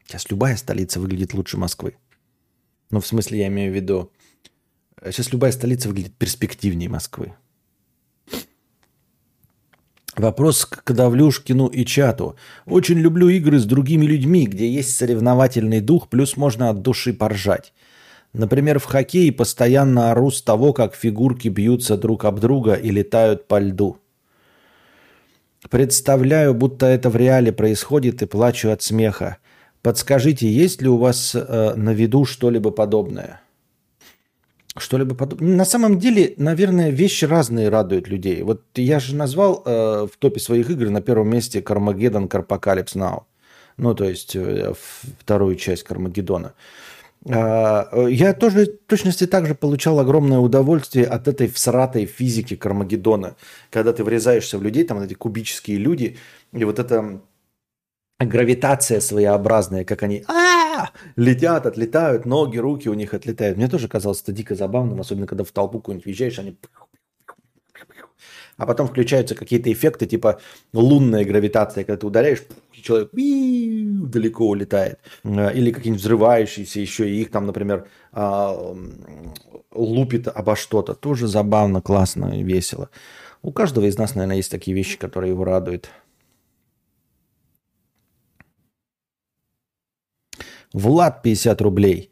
Сейчас любая столица выглядит лучше Москвы. Ну, в смысле, я имею в виду, сейчас любая столица выглядит перспективнее Москвы. Вопрос к Давлюшкину и чату. Очень люблю игры с другими людьми, где есть соревновательный дух, плюс можно от души поржать. Например, в хоккее постоянно ору с того, как фигурки бьются друг об друга и летают по льду. Представляю, будто это в реале происходит и плачу от смеха. Подскажите, есть ли у вас э, на виду что-либо подобное? Что-либо подобное. На самом деле, наверное, вещи разные радуют людей. Вот я же назвал э, в топе своих игр на первом месте Кармагеддон Карпокалипс Now. Ну, то есть э, вторую часть Кармагеддона. Я тоже точности так же получал огромное удовольствие от этой всратой физики Кармагеддона. Когда ты врезаешься в людей, там эти кубические люди, и вот это гравитация своеобразная, как они летят, отлетают, ноги, руки у них отлетают. Мне тоже казалось это дико забавным, особенно когда в толпу куда-нибудь въезжаешь, они... А потом включаются какие-то эффекты, типа лунная гравитация, когда ты ударяешь, человек далеко улетает. Или какие-нибудь взрывающиеся еще, и их там, например, а, лупит обо что-то. Тоже забавно, классно, весело. У каждого из нас, наверное, есть такие вещи, которые его радуют. Влад 50 рублей.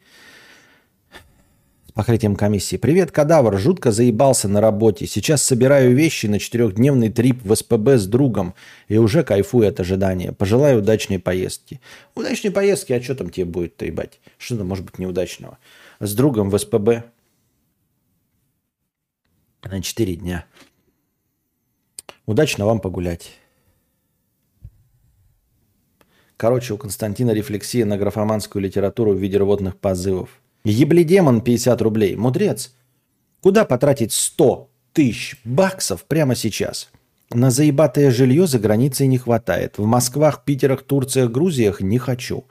Покрытием комиссии. Привет, кадавр. Жутко заебался на работе. Сейчас собираю вещи на четырехдневный трип в СПБ с другом. И уже кайфую от ожидания. Пожелаю удачной поездки. Удачной поездки, а что там тебе будет-то, ебать? Что там может быть неудачного? С другом в СПБ. На 4 дня. Удачно вам погулять. Короче, у Константина рефлексия на графоманскую литературу в виде рвотных позывов. Ебледемон 50 рублей. Мудрец. Куда потратить 100 тысяч баксов прямо сейчас? На заебатое жилье за границей не хватает. В Москвах, Питерах, Турциях, Грузиях не хочу.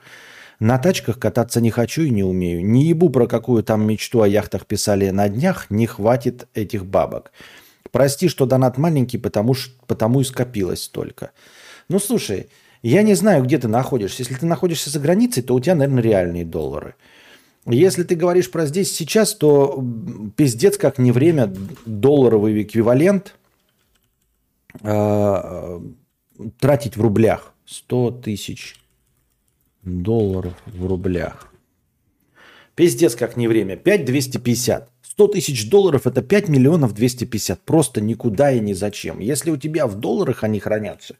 На тачках кататься не хочу и не умею. Не ебу про какую там мечту о яхтах писали на днях, не хватит этих бабок. Прости, что донат маленький, потому, ш- потому и скопилось столько. Ну, слушай, я не знаю, где ты находишься. Если ты находишься за границей, то у тебя, наверное, реальные доллары. Если ты говоришь про здесь сейчас, то пиздец, как не время, долларовый эквивалент э, тратить в рублях. 100 тысяч долларов в рублях. Пиздец, как не время. 5250. 100 тысяч долларов это 5 миллионов 250. Просто никуда и ни зачем. Если у тебя в долларах они хранятся,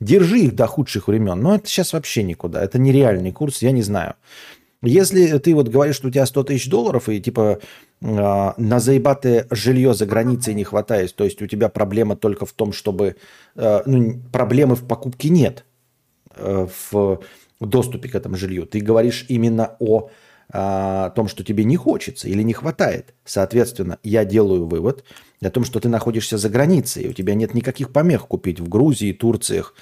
держи их до худших времен. Но это сейчас вообще никуда. Это нереальный курс, я не знаю. Если ты вот говоришь, что у тебя 100 тысяч долларов и типа э, на заебатое жилье за границей не хватает, то есть у тебя проблема только в том, чтобы... э, ну, проблемы в покупке нет э, в доступе к этому жилью. Ты говоришь именно о а, том, что тебе не хочется или не хватает. Соответственно, я делаю вывод о том, что ты находишься за границей, и у тебя нет никаких помех купить в Грузии, Турциях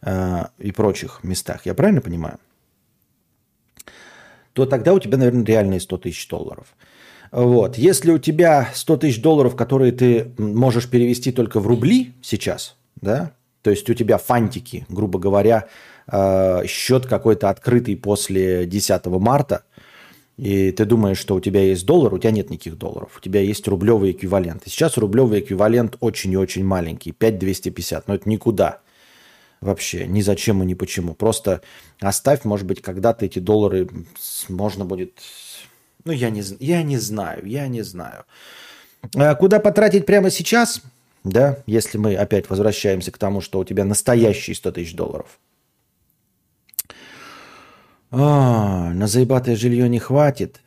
а, и прочих местах. Я правильно понимаю? То тогда у тебя, наверное, реальные 100 тысяч долларов. Вот. Если у тебя 100 тысяч долларов, которые ты можешь перевести только в рубли сейчас, да, то есть у тебя фантики, грубо говоря, э, счет какой-то открытый после 10 марта, и ты думаешь, что у тебя есть доллар, у тебя нет никаких долларов, у тебя есть рублевый эквивалент. И сейчас рублевый эквивалент очень и очень маленький, 5250, но это никуда вообще, ни зачем и ни почему. Просто оставь, может быть, когда-то эти доллары можно будет... Ну, я не, я не знаю, я не знаю. А Куда потратить прямо сейчас, да, если мы опять возвращаемся к тому, что у тебя настоящие 100 тысяч долларов. А, на заебатое жилье не хватит.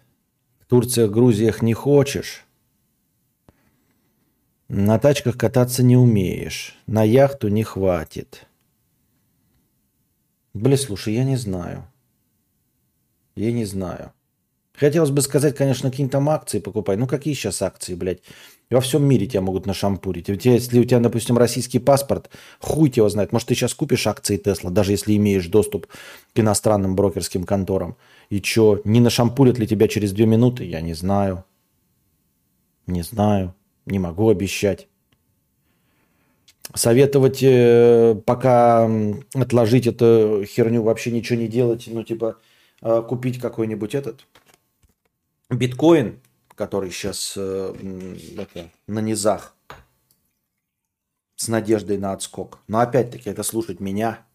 В Турциях, Грузиях не хочешь. На тачках кататься не умеешь. На яхту не хватит. Блин, слушай, я не знаю. Я не знаю. Хотелось бы сказать, конечно, какие-то там акции покупай. Ну, какие сейчас акции, блядь? Во всем мире тебя могут нашампурить. У тебя, если у тебя, допустим, российский паспорт, хуй тебя знает. Может, ты сейчас купишь акции Тесла, даже если имеешь доступ к иностранным брокерским конторам. И чё, не нашампурят ли тебя через две минуты? Я не знаю. Не знаю. Не могу обещать. Советовать, э, пока отложить эту херню, вообще ничего не делать, ну, типа, э, купить какой-нибудь этот биткоин, который сейчас это, на низах, с надеждой на отскок. Но опять-таки это слушать меня.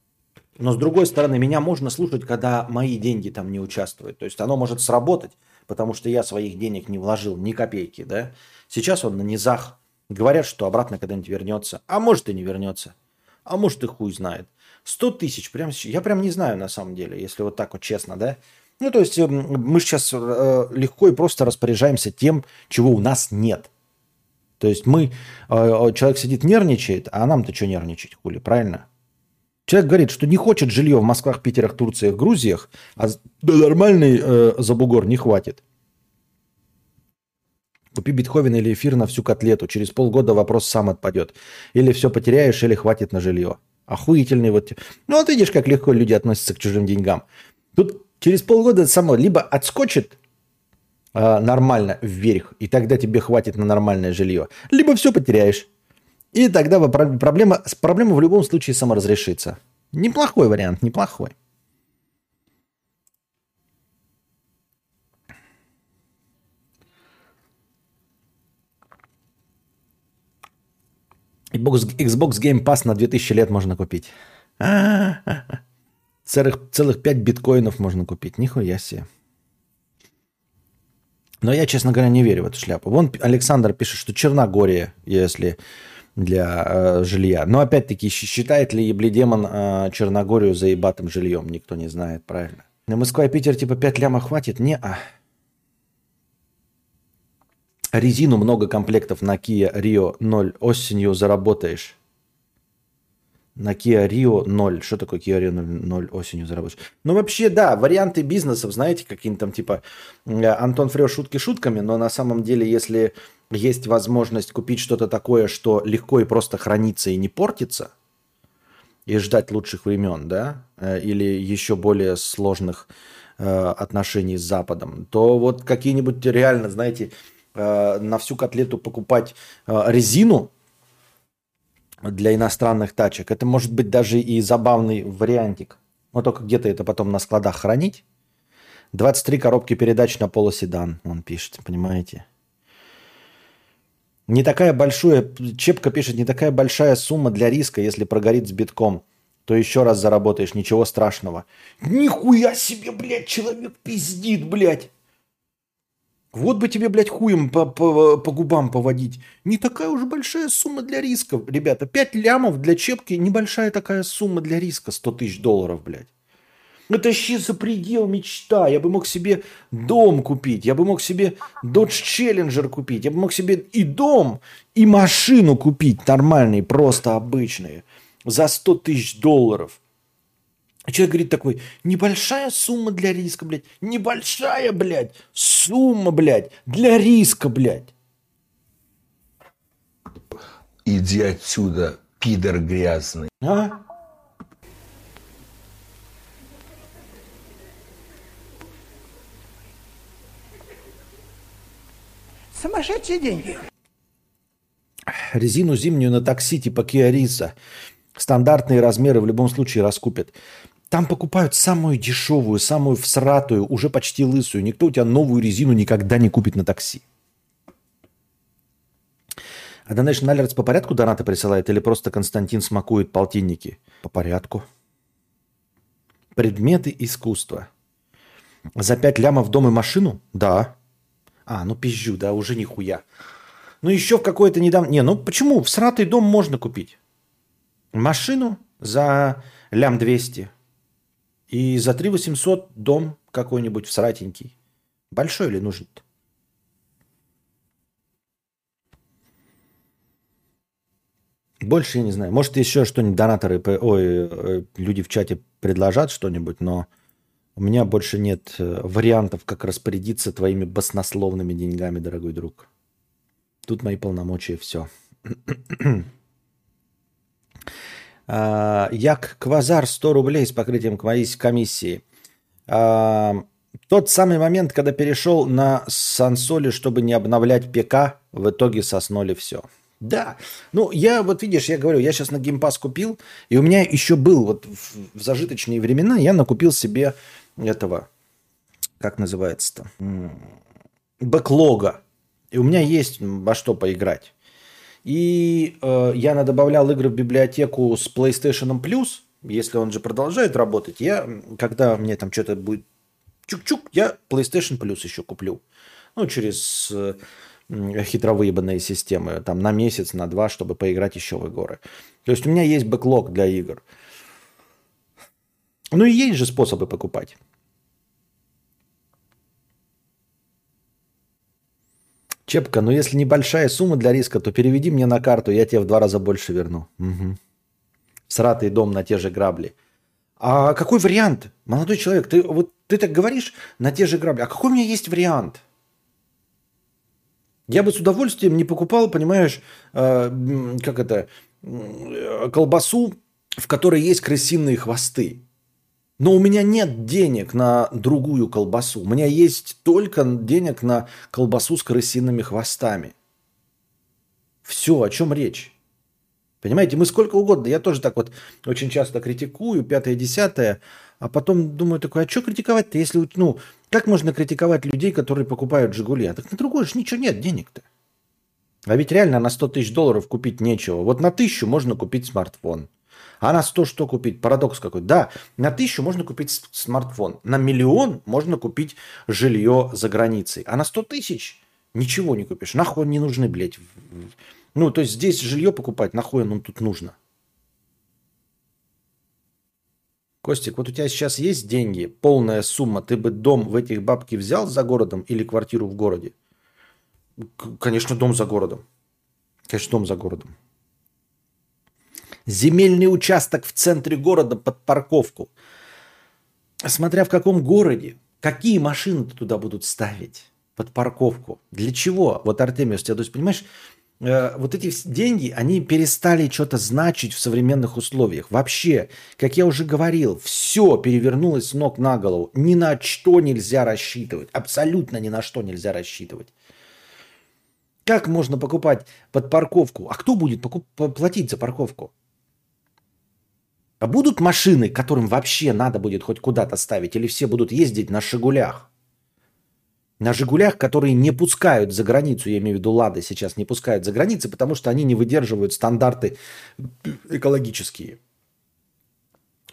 Но с другой стороны, меня можно слушать, когда мои деньги там не участвуют. То есть оно может сработать, потому что я своих денег не вложил ни копейки, да. Сейчас он на низах. Говорят, что обратно когда-нибудь вернется. А может и не вернется. А может и хуй знает. 100 тысяч, прям, я прям не знаю на самом деле, если вот так вот честно, да. Ну, то есть э, мы сейчас легко и просто распоряжаемся тем, чего у нас нет. То есть мы, э, человек сидит, нервничает, а нам-то что нервничать, хули, правильно? Человек говорит, что не хочет жилье в Москвах, Питерах, Турциях, Грузиях, а да нормальный э, забугор не хватит. Купи битховен или эфир на всю котлету. Через полгода вопрос сам отпадет. Или все потеряешь, или хватит на жилье. Охуительный вот. Ну вот видишь, как легко люди относятся к чужим деньгам. Тут через полгода само либо отскочит а, нормально вверх, и тогда тебе хватит на нормальное жилье, либо все потеряешь. И тогда проблема, проблема в любом случае саморазрешится. Неплохой вариант, неплохой. Xbox, Xbox Game Pass на 2000 лет можно купить. Целых, целых 5 биткоинов можно купить. Нихуя себе. Но я, честно говоря, не верю в эту шляпу. Вон Александр пишет, что Черногория, если для э, жилья. Но опять-таки, считает ли Ебледемон э, Черногорию заебатым жильем? Никто не знает, правильно. На Москва и Питер типа 5 лямов хватит? Не, а. Резину много комплектов на Kia Rio 0 осенью заработаешь. На Kia Rio 0. Что такое Kia Rio 0, 0 осенью заработаешь? Ну, вообще, да, варианты бизнесов, знаете, какие-то там типа э, Антон Фрё шутки шутками, но на самом деле, если есть возможность купить что-то такое, что легко и просто хранится и не портится, и ждать лучших времен, да, э, или еще более сложных э, отношений с Западом, то вот какие-нибудь реально, знаете, на всю котлету покупать э, резину для иностранных тачек. Это может быть даже и забавный вариантик. Но только где-то это потом на складах хранить. 23 коробки передач на полоседан, он пишет, понимаете? Не такая большая, Чепка пишет, не такая большая сумма для риска, если прогорит с битком, то еще раз заработаешь, ничего страшного. Нихуя себе, блядь, человек пиздит, блядь. Вот бы тебе, блядь, хуем по, по, по губам поводить. Не такая уж большая сумма для риска. Ребята, 5 лямов для чепки небольшая такая сумма для риска. 100 тысяч долларов, блядь. Это вообще за предел мечта. Я бы мог себе дом купить. Я бы мог себе Dodge Challenger купить. Я бы мог себе и дом, и машину купить нормальные, просто обычные. За 100 тысяч долларов. А человек говорит такой, небольшая сумма для риска, блядь. Небольшая, блядь, сумма, блядь, для риска, блядь. Иди отсюда, пидор грязный. А? Сумасшедшие деньги. Резину зимнюю на такси типа Kia Риса. Стандартные размеры в любом случае раскупят. Там покупают самую дешевую, самую всратую, уже почти лысую. Никто у тебя новую резину никогда не купит на такси. А Donation Alerts по порядку донаты присылает или просто Константин смакует полтинники? По порядку. Предметы искусства. За 5 лямов дом и машину? Да. А, ну пизжу, да, уже нихуя. Ну еще в какой-то недавно... Не, ну почему? В сратый дом можно купить. Машину за лям 200 и за 3 800 дом какой-нибудь сратенький. Большой ли нужен -то? Больше я не знаю. Может, еще что-нибудь донаторы, ой, э, люди в чате предложат что-нибудь, но у меня больше нет э, вариантов, как распорядиться твоими баснословными деньгами, дорогой друг. Тут мои полномочия, все. А, Як Квазар 100 рублей с покрытием комиссии. А, тот самый момент, когда перешел на сансоли, чтобы не обновлять ПК, в итоге соснули все. Да, ну я вот видишь, я говорю, я сейчас на геймпас купил, и у меня еще был вот в, в зажиточные времена, я накупил себе этого, как называется-то, бэклога. И у меня есть во что поиграть. И э, я надобавлял игры в библиотеку с PlayStation Plus, если он же продолжает работать. Я, когда мне там что-то будет чук-чук, я PlayStation Plus еще куплю. Ну, через э, хитровыебанные системы, там на месяц, на два, чтобы поиграть еще в игры. То есть у меня есть бэклог для игр. Ну и есть же способы покупать. Чепка, ну если небольшая сумма для риска, то переведи мне на карту, я тебе в два раза больше верну. Угу. Сратый дом на те же грабли. А какой вариант? Молодой человек, ты вот ты так говоришь на те же грабли. А какой у меня есть вариант? Я бы с удовольствием не покупал, понимаешь, э, как это, э, колбасу, в которой есть крысиные хвосты. Но у меня нет денег на другую колбасу. У меня есть только денег на колбасу с крысиными хвостами. Все, о чем речь? Понимаете, мы сколько угодно. Я тоже так вот очень часто критикую, пятое, десятое, а потом думаю такой, а что критиковать-то, если, ну, как можно критиковать людей, которые покупают «Жигули»? А так на другое же ничего нет, денег-то. А ведь реально на 100 тысяч долларов купить нечего. Вот на тысячу можно купить смартфон – а на 100 что купить? Парадокс какой. Да, на тысячу можно купить смартфон. На миллион можно купить жилье за границей. А на 100 тысяч ничего не купишь. Нахуй не нужны, блядь. Ну, то есть здесь жилье покупать, нахуй оно тут нужно. Костик, вот у тебя сейчас есть деньги, полная сумма, ты бы дом в этих бабки взял за городом или квартиру в городе? Конечно, дом за городом. Конечно, дом за городом земельный участок в центре города под парковку. Смотря в каком городе, какие машины туда будут ставить под парковку. Для чего? Вот, Артемиус, тебя, то есть, понимаешь, э, вот эти деньги, они перестали что-то значить в современных условиях. Вообще, как я уже говорил, все перевернулось с ног на голову. Ни на что нельзя рассчитывать. Абсолютно ни на что нельзя рассчитывать. Как можно покупать под парковку? А кто будет покуп- платить за парковку? А будут машины, которым вообще надо будет хоть куда-то ставить, или все будут ездить на «Жигулях»? На «Жигулях», которые не пускают за границу, я имею в виду «Лады» сейчас не пускают за границы, потому что они не выдерживают стандарты экологические.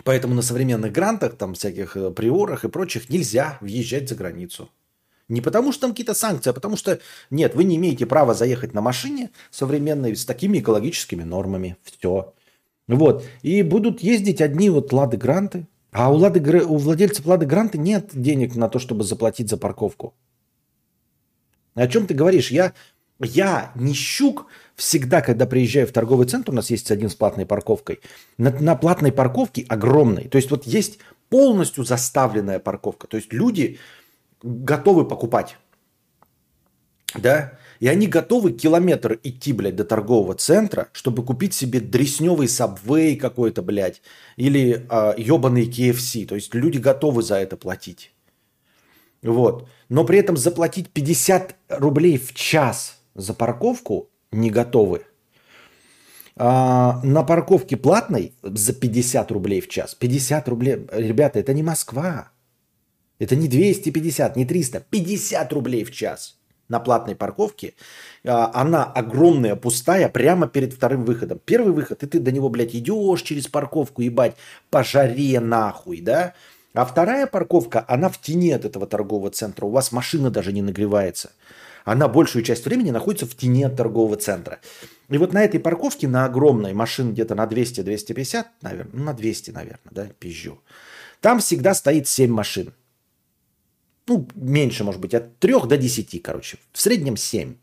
Поэтому на современных грантах, там всяких э, приорах и прочих нельзя въезжать за границу. Не потому что там какие-то санкции, а потому что нет, вы не имеете права заехать на машине современной с такими экологическими нормами. Все. Вот. И будут ездить одни вот Лады Гранты. А у, Лады, у владельцев Лады Гранты нет денег на то, чтобы заплатить за парковку. О чем ты говоришь? Я, я не щук всегда, когда приезжаю в торговый центр, у нас есть один с платной парковкой, на, на платной парковке огромной. То есть вот есть полностью заставленная парковка. То есть люди готовы покупать. Да? И они готовы километр идти, блядь, до торгового центра, чтобы купить себе дресневый сабвей какой-то, блядь, или э, ебаный KFC. То есть люди готовы за это платить. Вот. Но при этом заплатить 50 рублей в час за парковку не готовы. А, на парковке платной за 50 рублей в час. 50 рублей. Ребята, это не Москва. Это не 250, не 300. 50 рублей в час на платной парковке, а, она огромная, пустая, прямо перед вторым выходом. Первый выход, и ты до него, блядь, идешь через парковку, ебать, по жаре нахуй, да? А вторая парковка, она в тени от этого торгового центра. У вас машина даже не нагревается. Она большую часть времени находится в тени от торгового центра. И вот на этой парковке, на огромной машине где-то на 200-250, наверное, ну, на 200, наверное, да, пизжу. Там всегда стоит 7 машин ну, меньше, может быть, от 3 до 10, короче. В среднем 7.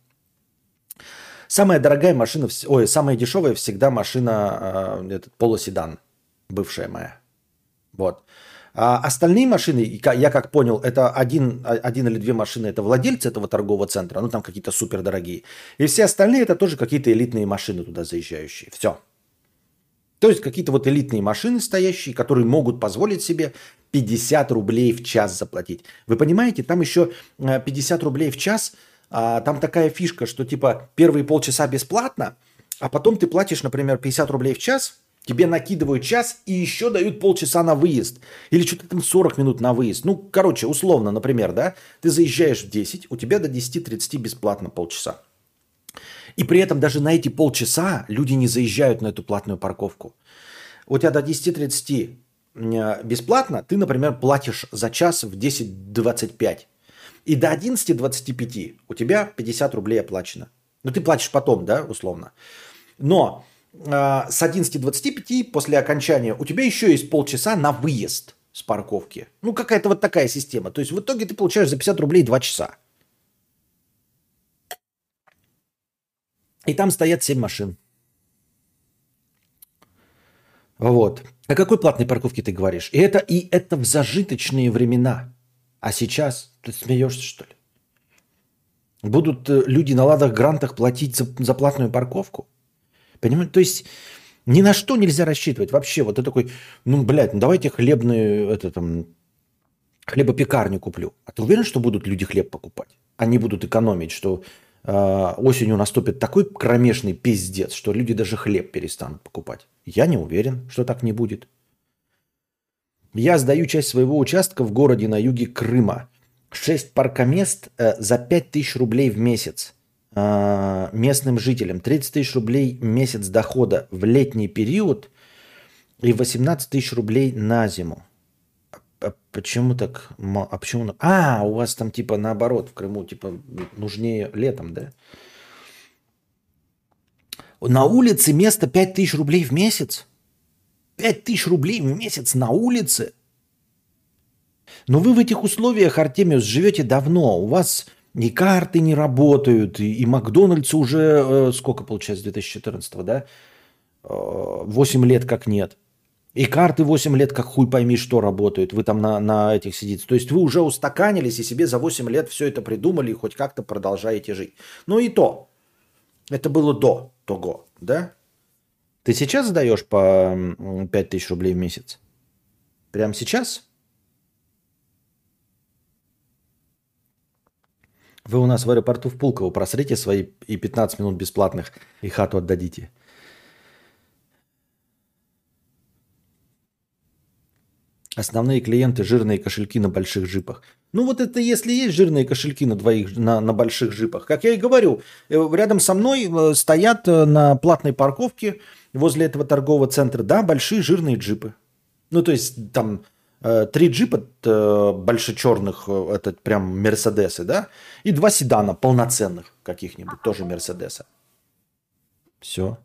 Самая дорогая машина, ой, самая дешевая всегда машина, э, этот полуседан, бывшая моя. Вот. А остальные машины, я как понял, это один, а, один или две машины, это владельцы этого торгового центра, ну там какие-то супер дорогие. И все остальные это тоже какие-то элитные машины туда заезжающие. Все. То есть какие-то вот элитные машины стоящие, которые могут позволить себе 50 рублей в час заплатить. Вы понимаете, там еще 50 э, рублей в час, а, там такая фишка, что типа первые полчаса бесплатно, а потом ты платишь, например, 50 рублей в час, тебе накидывают час и еще дают полчаса на выезд. Или что-то там 40 минут на выезд. Ну, короче, условно, например, да, ты заезжаешь в 10, у тебя до 10.30 бесплатно полчаса. И при этом даже на эти полчаса люди не заезжают на эту платную парковку. У тебя до 10.30 Э, бесплатно, ты, например, платишь за час в 10.25. И до 11.25 у тебя 50 рублей оплачено. Ну, ты платишь потом, да, условно. Но э, с 11.25 после окончания у тебя еще есть полчаса на выезд с парковки. Ну, какая-то вот такая система. То есть в итоге ты получаешь за 50 рублей 2 часа. И там стоят 7 машин. Вот. О какой платной парковке ты говоришь? И это, и это в зажиточные времена. А сейчас ты смеешься, что ли? Будут э, люди на ладах грантах платить за, за платную парковку? Понимаете? То есть ни на что нельзя рассчитывать. Вообще, вот ты такой, ну, блядь, ну давайте хлебную, это там, хлебопекарню куплю. А ты уверен, что будут люди хлеб покупать? Они будут экономить, что осенью наступит такой кромешный пиздец, что люди даже хлеб перестанут покупать. Я не уверен, что так не будет. Я сдаю часть своего участка в городе на юге Крыма. Шесть паркомест э, за 5 тысяч рублей в месяц э, местным жителям. 30 тысяч рублей в месяц дохода в летний период и 18 тысяч рублей на зиму. А, почему так? А почему? А, у вас там типа наоборот в Крыму типа нужнее летом, да? На улице место 5 тысяч рублей в месяц. 5 тысяч рублей в месяц на улице. Но вы в этих условиях, Артемиус, живете давно. У вас и карты не работают, и, и Макдональдс уже, э, сколько получается, 2014 да? Э, 8 лет как нет. И карты 8 лет как хуй пойми что работают. Вы там на, на этих сидите. То есть вы уже устаканились и себе за 8 лет все это придумали и хоть как-то продолжаете жить. Ну и то. Это было до того, да? Ты сейчас сдаешь по 5 тысяч рублей в месяц? Прямо сейчас? Вы у нас в аэропорту в Пулково просрите свои и 15 минут бесплатных, и хату отдадите. Основные клиенты – жирные кошельки на больших джипах. Ну вот это если есть жирные кошельки на, двоих, на, на больших джипах. Как я и говорю, э, рядом со мной э, стоят э, на платной парковке возле этого торгового центра, да, большие жирные джипы. Ну то есть там три джипа большечерных, это прям Мерседесы, да, и два седана полноценных каких-нибудь, тоже Мерседеса. Все.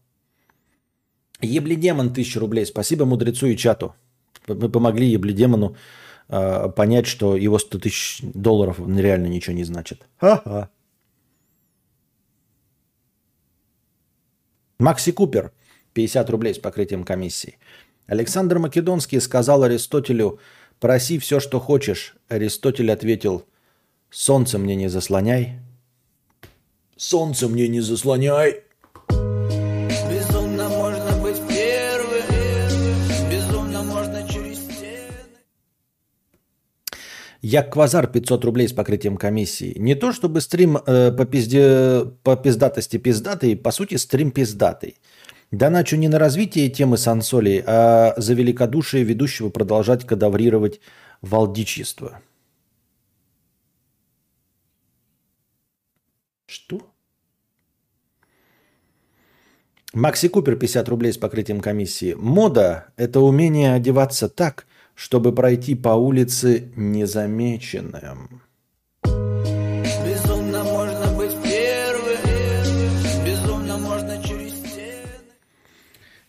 Еблидемон, тысяча рублей. Спасибо мудрецу и чату. Мы помогли Еблидемону э, понять, что его 100 тысяч долларов реально ничего не значит. Ха-ха. Макси Купер, 50 рублей с покрытием комиссии. Александр Македонский сказал Аристотелю, проси все, что хочешь. Аристотель ответил, солнце мне не заслоняй. Солнце мне не заслоняй. Як Квазар 500 рублей с покрытием комиссии. Не то чтобы стрим э, по, пизде, по пиздатости пиздатый, по сути стрим пиздатый. Доначу не на развитие темы сансолей, а за великодушие ведущего продолжать кадаврировать валдичество. Что? Макси Купер 50 рублей с покрытием комиссии. Мода – это умение одеваться так, чтобы пройти по улице незамеченным. Безумно можно быть первым, безумно можно через стены.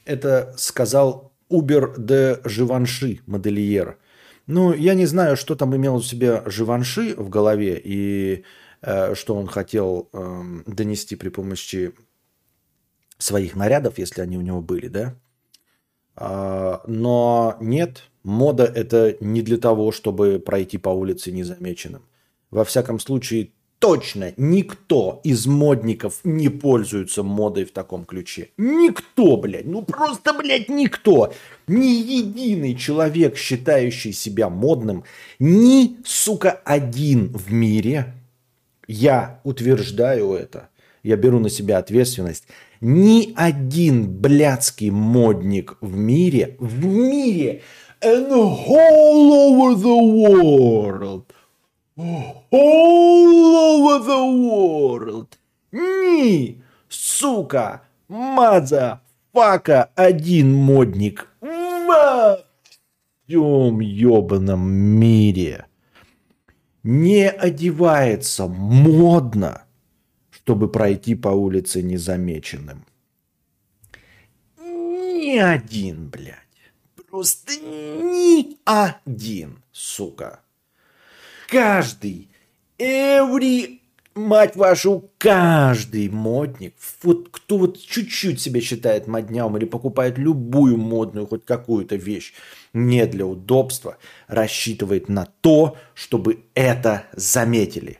Это сказал Убер де Живанши, модельер. Ну, я не знаю, что там имел у себя Живанши в голове и э, что он хотел э, донести при помощи своих нарядов, если они у него были, да. А, но нет, Мода – это не для того, чтобы пройти по улице незамеченным. Во всяком случае, точно никто из модников не пользуется модой в таком ключе. Никто, блядь, ну просто, блядь, никто. Ни единый человек, считающий себя модным, ни, сука, один в мире, я утверждаю это, я беру на себя ответственность, ни один блядский модник в мире, в мире – and all over the world. All over the world. Ни, сука, маза, фака, один модник во всем ебаном мире не одевается модно, чтобы пройти по улице незамеченным. Ни один, блядь. Просто ни один, сука. Каждый, every, мать вашу, каждый модник, вот кто вот чуть-чуть себя считает модням или покупает любую модную хоть какую-то вещь не для удобства, рассчитывает на то, чтобы это заметили.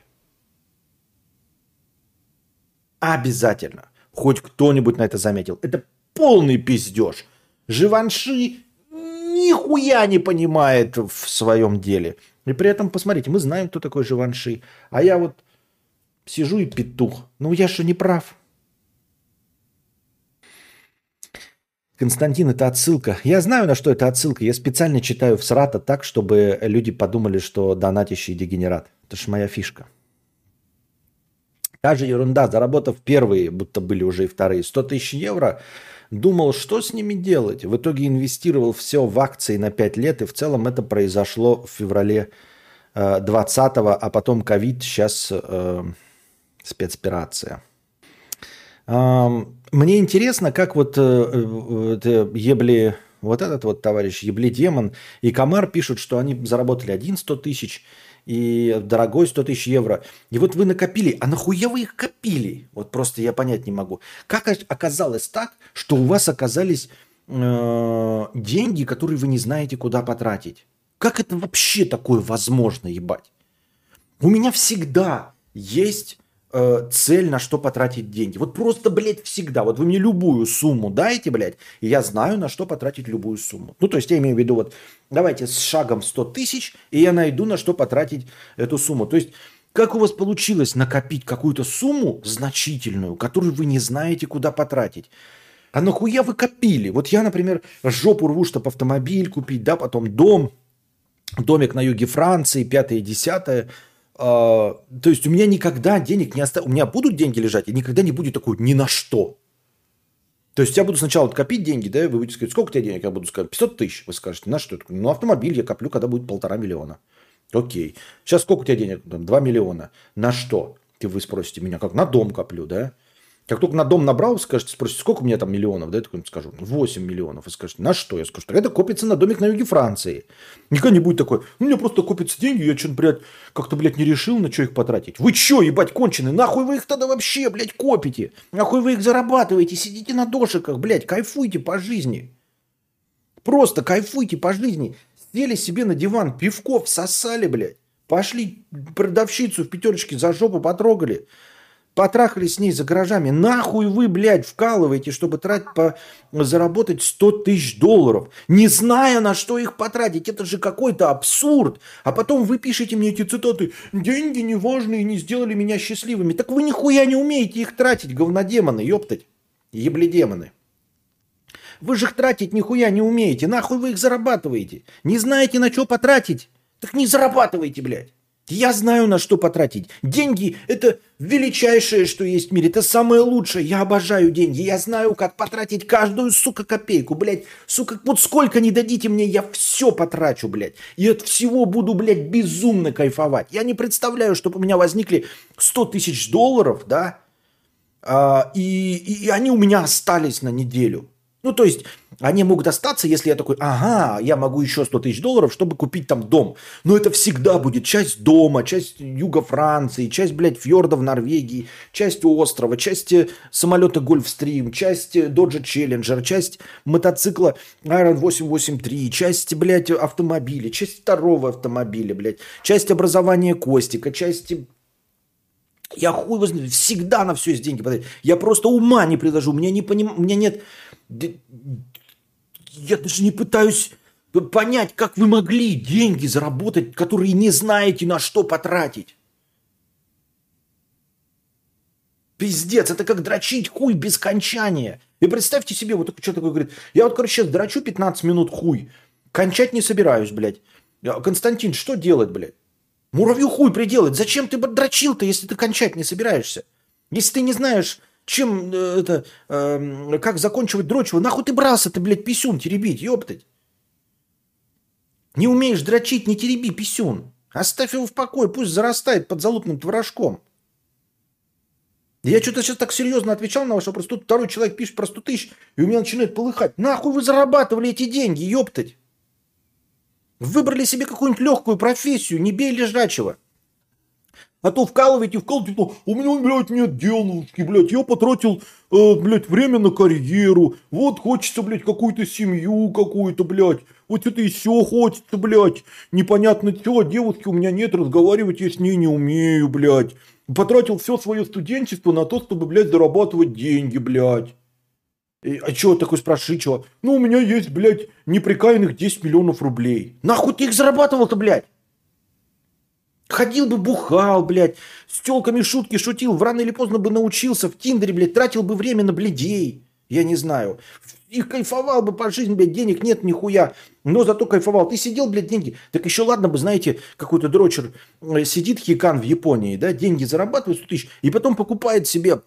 Обязательно. Хоть кто-нибудь на это заметил. Это полный пиздеж. Живанши нихуя не понимает в своем деле. И при этом, посмотрите, мы знаем, кто такой Живанши. А я вот сижу и петух. Ну, я же не прав. Константин, это отсылка. Я знаю, на что это отсылка. Я специально читаю в Срата так, чтобы люди подумали, что донатящий дегенерат. Это же моя фишка. Та же ерунда. Заработав первые, будто были уже и вторые, 100 тысяч евро – Думал, что с ними делать. В итоге инвестировал все в акции на 5 лет, и в целом это произошло в феврале э, 20-го, а потом ковид, сейчас э, спецоперация. Э, мне интересно, как вот э, э, Ебли, вот этот вот товарищ Ебли Демон и Комар пишут, что они заработали один 100 тысяч, и дорогой 100 тысяч евро. И вот вы накопили, а нахуя вы их копили? Вот просто я понять не могу. Как оказалось так, что у вас оказались э, деньги, которые вы не знаете, куда потратить? Как это вообще такое возможно, ебать? У меня всегда есть э, цель, на что потратить деньги. Вот просто, блядь, всегда. Вот вы мне любую сумму дайте, блядь, и я знаю, на что потратить любую сумму. Ну, то есть я имею в виду, вот, давайте с шагом 100 тысяч, и я найду, на что потратить эту сумму. То есть Как у вас получилось накопить какую-то сумму значительную, которую вы не знаете, куда потратить? А нахуя вы копили? Вот я, например, жопу рву, чтобы автомобиль купить, да, потом дом, домик на юге Франции, пятое, десятое. А, то есть у меня никогда денег не останется. У меня будут деньги лежать, и никогда не будет такой ни на что. То есть я буду сначала вот копить деньги, да, вы будете сказать, сколько у тебя денег? Я буду сказать, 500 тысяч. Вы скажете, на что? Ну, автомобиль я коплю, когда будет полтора миллиона. Окей. Сейчас сколько у тебя денег? Там, 2 миллиона. На что? Ты вы спросите меня, как на дом коплю, да? Как только на дом набрал, скажете, спросите, сколько у меня там миллионов, да, я такой скажу, 8 миллионов. И скажете, на что? Я скажу, это копится на домик на юге Франции. Никогда не будет такой, ну, у меня просто копятся деньги, я что-то, блядь, как-то, блядь, не решил, на что их потратить. Вы что, ебать, конченые? Нахуй вы их тогда вообще, блядь, копите? Нахуй вы их зарабатываете? Сидите на дошиках, блядь, кайфуйте по жизни. Просто кайфуйте по жизни. Сели себе на диван, пивко всосали, блядь. Пошли продавщицу в пятерочке за жопу потрогали. Потрахались с ней за гаражами. Нахуй вы, блядь, вкалываете, чтобы тратить по... заработать 100 тысяч долларов, не зная, на что их потратить. Это же какой-то абсурд. А потом вы пишете мне эти цитаты. Деньги неважные, не сделали меня счастливыми. Так вы нихуя не умеете их тратить, говнодемоны, ёптать. Ебледемоны. Вы же их тратить нихуя не умеете. Нахуй вы их зарабатываете? Не знаете, на что потратить? Так не зарабатывайте, блядь. Я знаю, на что потратить. Деньги – это величайшее, что есть в мире. Это самое лучшее. Я обожаю деньги. Я знаю, как потратить каждую, сука, копейку, блядь. Сука, вот сколько не дадите мне, я все потрачу, блядь. И от всего буду, блядь, безумно кайфовать. Я не представляю, чтобы у меня возникли 100 тысяч долларов, да, а, и, и, они у меня остались на неделю. Ну, то есть, они могут остаться, если я такой, ага, я могу еще 100 тысяч долларов, чтобы купить там дом. Но это всегда будет часть дома, часть юга Франции, часть, блядь, фьордов Норвегии, часть острова, часть э, самолета Гольфстрим, часть Dodge Challenger, часть мотоцикла Iron 883, часть, блядь, автомобиля, часть второго автомобиля, блядь, часть образования Костика, часть я хуй возьму, всегда на все есть деньги. Я просто ума не приложу. У меня, не поним... у меня нет я даже не пытаюсь понять, как вы могли деньги заработать, которые не знаете, на что потратить. Пиздец, это как дрочить хуй без кончания. И представьте себе, вот что такое говорит, я вот, короче, сейчас дрочу 15 минут хуй, кончать не собираюсь, блядь. Константин, что делать, блядь? Муравью хуй приделать. Зачем ты дрочил-то, если ты кончать не собираешься? Если ты не знаешь, чем э, это, э, как заканчивать дрочь? Нахуй ты брался ты, блядь, писюн теребить, ёптать. Не умеешь дрочить, не тереби писюн. Оставь его в покое, пусть зарастает под залупным творожком. Я что-то сейчас так серьезно отвечал на ваш вопрос. Тут второй человек пишет про 100 тысяч, и у меня начинает полыхать. Нахуй вы зарабатывали эти деньги, ёптать? Выбрали себе какую-нибудь легкую профессию, не бей лежачего. А то вкалываете, вкалываете, типа, у меня, блядь, нет девушки, блядь, я потратил, э, блядь, время на карьеру, вот хочется, блядь, какую-то семью какую-то, блядь, вот это и все хочется, блядь, непонятно что, девушки у меня нет, разговаривать я с ней не умею, блядь. Потратил все свое студенчество на то, чтобы, блядь, зарабатывать деньги, блядь. И, а что такой спрашиваешь, что? Ну, у меня есть, блядь, неприкаянных 10 миллионов рублей. Нахуй ты их зарабатывал-то, блядь? Ходил бы, бухал, блядь, с телками шутки шутил, в рано или поздно бы научился, в Тиндере, блядь, тратил бы время на бледей. Я не знаю. И кайфовал бы по жизни, блядь, денег нет нихуя. Но зато кайфовал. Ты сидел, блядь, деньги. Так еще ладно бы, знаете, какой-то дрочер э, сидит хикан в Японии, да, деньги зарабатывает 100 тысяч, и потом покупает себе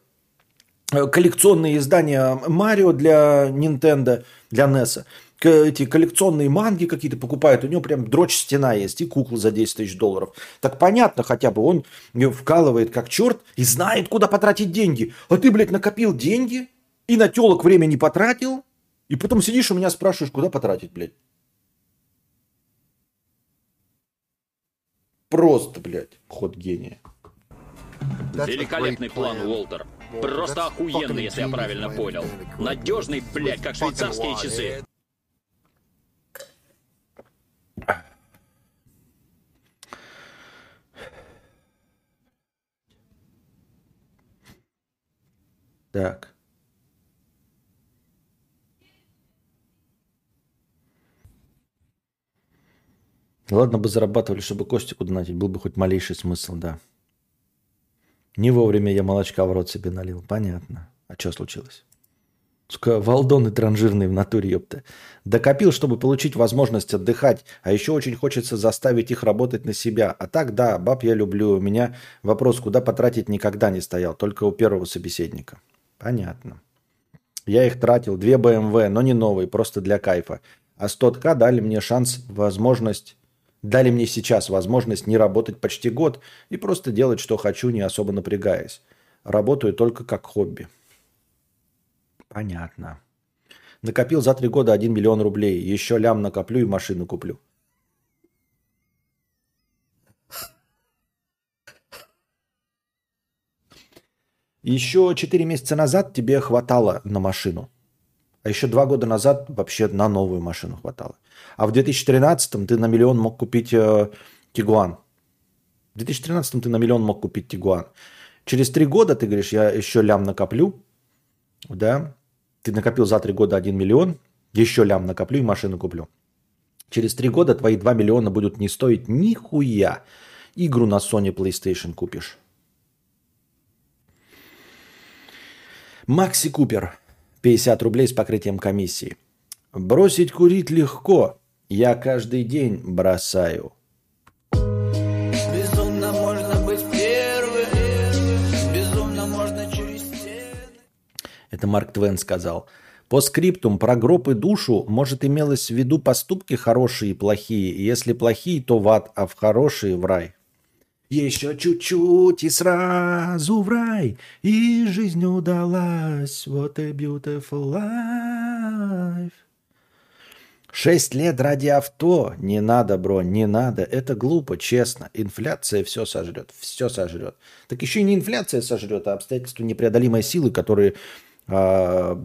э, коллекционные издания Марио для Nintendo, для NES эти коллекционные манги какие-то покупает, у него прям дрочь стена есть и куклы за 10 тысяч долларов. Так понятно хотя бы, он вкалывает как черт и знает, куда потратить деньги. А ты, блядь, накопил деньги и на телок время не потратил, и потом сидишь у меня спрашиваешь, куда потратить, блядь. Просто, блядь, ход гения. Великолепный план, Уолтер. Просто охуенный, если я правильно понял. Надежный, блядь, как швейцарские часы. Так. Ладно бы зарабатывали, чтобы Костику донатить, был бы хоть малейший смысл, да. Не вовремя я молочка в рот себе налил. Понятно. А что случилось? Сука, Валдоны транжирные в натуре, ёпта. Докопил, чтобы получить возможность отдыхать, а еще очень хочется заставить их работать на себя. А так, да, баб я люблю. У меня вопрос, куда потратить никогда не стоял, только у первого собеседника. Понятно. Я их тратил, две BMW, но не новые, просто для кайфа. А 100к дали мне шанс, возможность, дали мне сейчас возможность не работать почти год и просто делать, что хочу, не особо напрягаясь. Работаю только как хобби. Понятно. Накопил за три года 1 миллион рублей. Еще лям накоплю и машину куплю. Еще 4 месяца назад тебе хватало на машину. А еще два года назад вообще на новую машину хватало. А в 2013 ты на миллион мог купить э, Тигуан. В 2013 ты на миллион мог купить Тигуан. Через три года ты говоришь, я еще лям накоплю, да, ты накопил за три года 1 миллион, еще лям накоплю и машину куплю. Через три года твои 2 миллиона будут не стоить нихуя. Игру на Sony PlayStation купишь. Макси Купер. 50 рублей с покрытием комиссии. Бросить курить легко. Я каждый день бросаю. Безумно можно быть первым, безумно можно через стены. Это Марк Твен сказал. По скриптум про гроб и душу, может, имелось в виду поступки хорошие и плохие. Если плохие, то в ад, а в хорошие в рай. Еще чуть-чуть и сразу в рай, и жизнь удалась. What a beautiful life. Шесть лет ради авто. Не надо, бро, не надо. Это глупо, честно. Инфляция все сожрет. Все сожрет. Так еще и не инфляция сожрет, а обстоятельства непреодолимой силы, которые а,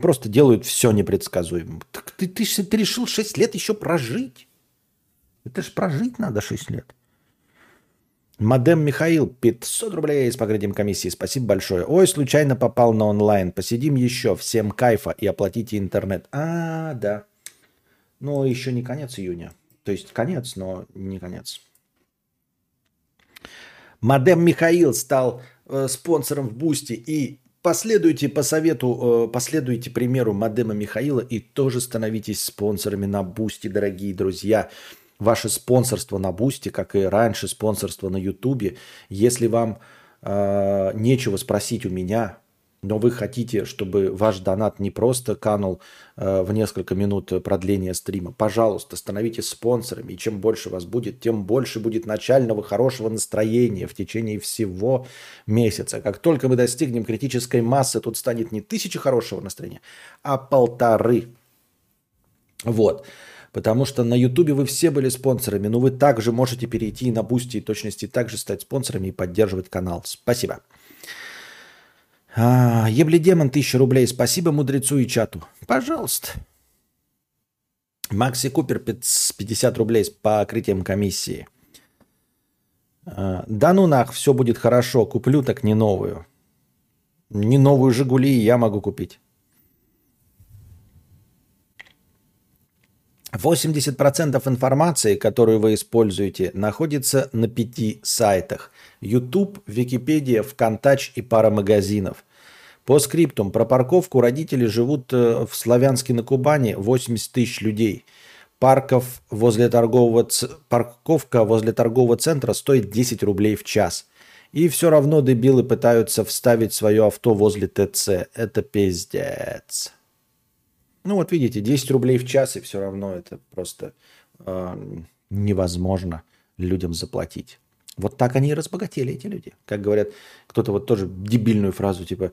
просто делают все непредсказуемым. Так ты, ты, ты решил 6 лет еще прожить. Это ж прожить надо 6 лет. Мадем Михаил, 500 рублей с покрытием комиссии. Спасибо большое. Ой, случайно попал на онлайн. Посидим еще. Всем кайфа и оплатите интернет. А, да. Но еще не конец июня. То есть конец, но не конец. Мадем Михаил стал э, спонсором в Boosty. И последуйте по совету, э, последуйте примеру Мадема Михаила и тоже становитесь спонсорами на Boosty, дорогие друзья. Ваше спонсорство на Boosty, как и раньше спонсорство на Ютубе, если вам э, нечего спросить у меня, но вы хотите, чтобы ваш донат не просто канул э, в несколько минут продления стрима, пожалуйста, становитесь спонсорами. И чем больше вас будет, тем больше будет начального хорошего настроения в течение всего месяца. Как только мы достигнем критической массы, тут станет не тысяча хорошего настроения, а полторы. Вот. Потому что на Ютубе вы все были спонсорами, но вы также можете перейти на Boosty и в точности также стать спонсорами и поддерживать канал. Спасибо. А, Ебли Демон, 1000 рублей. Спасибо мудрецу и чату. Пожалуйста. Макси Купер, 50 рублей с покрытием комиссии. А, Да ну нах, все будет хорошо. Куплю так не новую. Не новую Жигули я могу купить. 80% информации, которую вы используете, находится на пяти сайтах. YouTube, Википедия, ВКонтач и пара магазинов. По скриптум, про парковку родители живут э, в Славянске на Кубани 80 тысяч людей. Парков возле торгового Парковка возле торгового центра стоит 10 рублей в час. И все равно дебилы пытаются вставить свое авто возле ТЦ. Это пиздец. Ну вот видите, 10 рублей в час, и все равно это просто э, невозможно людям заплатить. Вот так они и разбогатели, эти люди. Как говорят, кто-то вот тоже дебильную фразу, типа,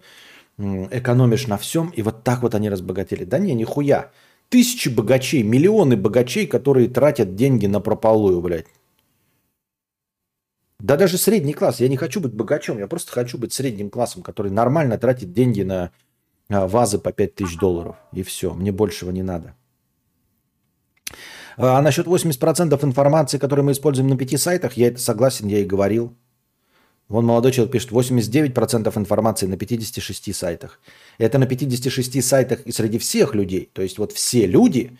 экономишь на всем, и вот так вот они разбогатели. Да не, нихуя. Тысячи богачей, миллионы богачей, которые тратят деньги на прополую, блядь. Да даже средний класс. Я не хочу быть богачом, я просто хочу быть средним классом, который нормально тратит деньги на вазы по 5000 долларов. И все, мне большего не надо. А насчет 80% информации, которую мы используем на пяти сайтах, я это согласен, я и говорил. Вон молодой человек пишет, 89% информации на 56 сайтах. Это на 56 сайтах и среди всех людей. То есть вот все люди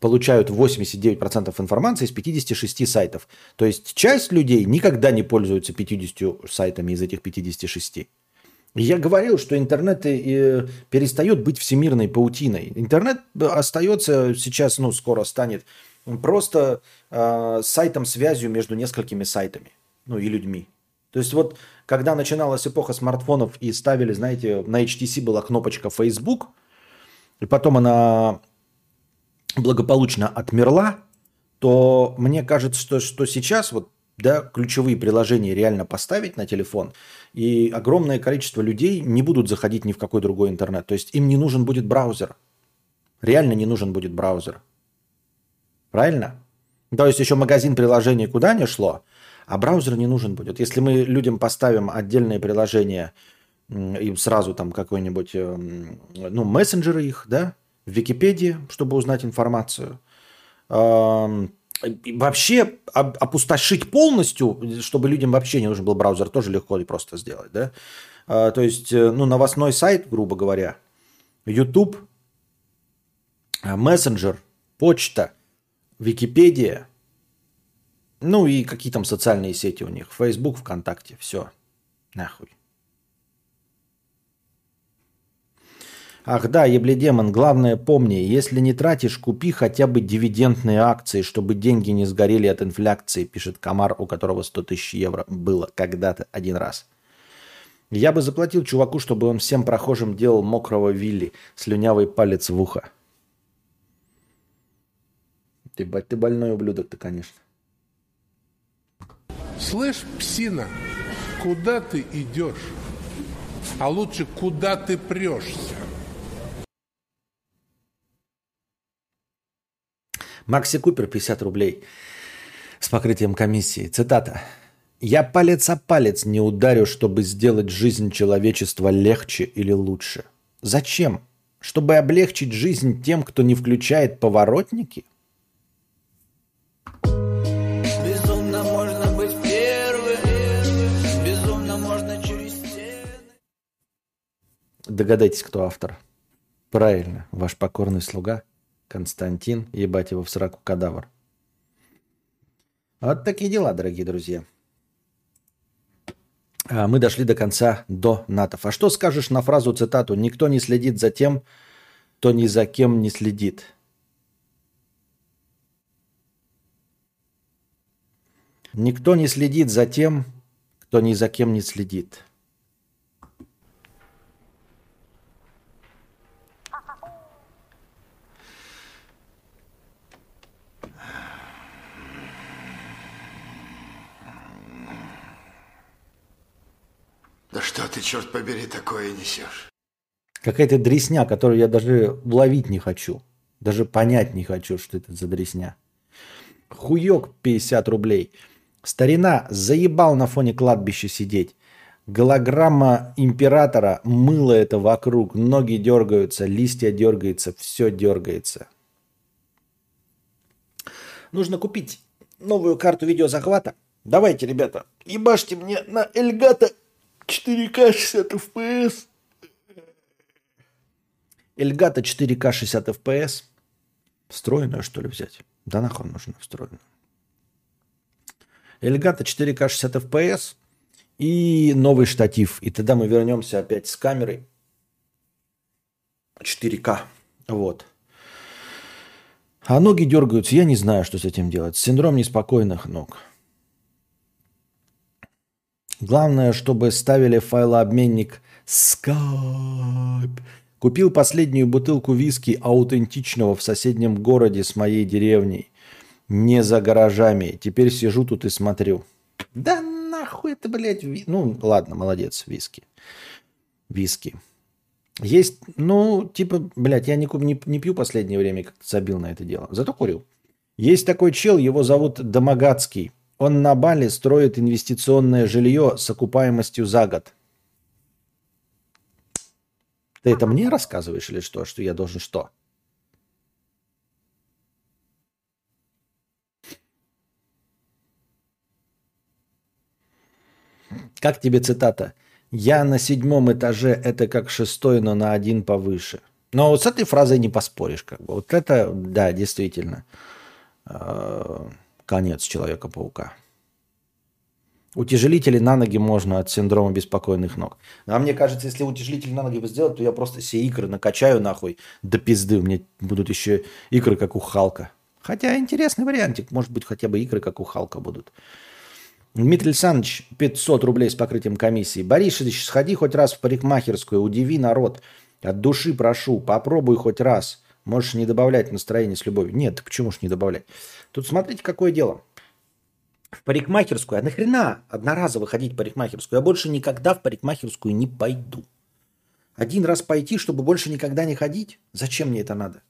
получают 89% информации с 56 сайтов. То есть часть людей никогда не пользуются 50 сайтами из этих 56. Я говорил, что интернет э, перестает быть всемирной паутиной. Интернет остается сейчас, ну, скоро станет просто э, сайтом связью между несколькими сайтами, ну и людьми. То есть вот когда начиналась эпоха смартфонов и ставили, знаете, на HTC была кнопочка Facebook, и потом она благополучно отмерла, то мне кажется, что, что сейчас вот да, ключевые приложения реально поставить на телефон, и огромное количество людей не будут заходить ни в какой другой интернет. То есть им не нужен будет браузер. Реально не нужен будет браузер. Правильно? То есть еще магазин приложений куда не шло, а браузер не нужен будет. Если мы людям поставим отдельные приложения, им сразу там какой-нибудь, эм, ну, мессенджеры их, да, в Википедии, чтобы узнать информацию. Вообще опустошить полностью, чтобы людям вообще не нужен был браузер, тоже легко и просто сделать, да. А, то есть, э, ну, новостной сайт, грубо говоря, YouTube, а, мессенджер, почта, Википедия, ну и какие там социальные сети у них, Facebook, ВКонтакте, все, нахуй. Ах да, ебледемон, главное помни, если не тратишь, купи хотя бы дивидендные акции, чтобы деньги не сгорели от инфляции, пишет Комар, у которого 100 тысяч евро было когда-то один раз. Я бы заплатил чуваку, чтобы он всем прохожим делал мокрого Вилли, слюнявый палец в ухо. Ты, ты больной ублюдок-то, конечно. Слышь, псина, куда ты идешь? А лучше, куда ты прешься? Макси Купер, 50 рублей с покрытием комиссии. Цитата. «Я палец о палец не ударю, чтобы сделать жизнь человечества легче или лучше. Зачем? Чтобы облегчить жизнь тем, кто не включает поворотники?» Безумно можно быть первым, безумно можно через стены. Догадайтесь, кто автор. Правильно, ваш покорный слуга – Константин, ебать его в сраку кадавр. Вот такие дела, дорогие друзья. А мы дошли до конца до натов. А что скажешь на фразу цитату «Никто не следит за тем, кто ни за кем не следит»? Никто не следит за тем, кто ни за кем не следит. Да что ты, черт побери, такое несешь? Какая-то дресня, которую я даже ловить не хочу. Даже понять не хочу, что это за дресня. Хуёк 50 рублей. Старина заебал на фоне кладбища сидеть. Голограмма императора, мыло это вокруг, ноги дергаются, листья дергаются, все дергается. Нужно купить новую карту видеозахвата. Давайте, ребята, ебашьте мне на Эльгата 4К 60 FPS. Эльгата 4К 60 FPS. Встроенную, что ли, взять? Да нахуй нужно встроенную. Эльгата 4К 60 FPS и новый штатив. И тогда мы вернемся опять с камерой 4К. Вот. А ноги дергаются. Я не знаю, что с этим делать. Синдром неспокойных ног. Главное, чтобы ставили файлообменник Skype. Купил последнюю бутылку виски аутентичного в соседнем городе с моей деревней. Не за гаражами. Теперь сижу тут и смотрю. Да нахуй это, блядь, ви... Ну, ладно, молодец, виски. Виски. Есть, ну, типа, блядь, я не, не, не пью последнее время, как-то забил на это дело. Зато курил. Есть такой чел, его зовут Домогацкий. Он на Бали строит инвестиционное жилье с окупаемостью за год. Ты это мне рассказываешь или что? Что я должен что? Как тебе цитата? «Я на седьмом этаже, это как шестой, но на один повыше». Но вот с этой фразой не поспоришь. Как бы. Вот это, да, действительно, э, конец Человека-паука. Утяжелители на ноги можно от синдрома беспокойных ног. А мне кажется, если утяжелитель на ноги сделать, то я просто все икры накачаю нахуй до пизды. У меня будут еще икры, как у Халка. Хотя интересный вариантик. Может быть, хотя бы икры, как у Халка будут. Дмитрий Александрович, 500 рублей с покрытием комиссии. Борисович, сходи хоть раз в парикмахерскую, удиви народ. От души прошу, попробуй хоть раз. Можешь не добавлять настроение с любовью. Нет, почему ж не добавлять? Тут смотрите, какое дело в парикмахерскую. А нахрена одноразово ходить в парикмахерскую? Я больше никогда в парикмахерскую не пойду. Один раз пойти, чтобы больше никогда не ходить? Зачем мне это надо?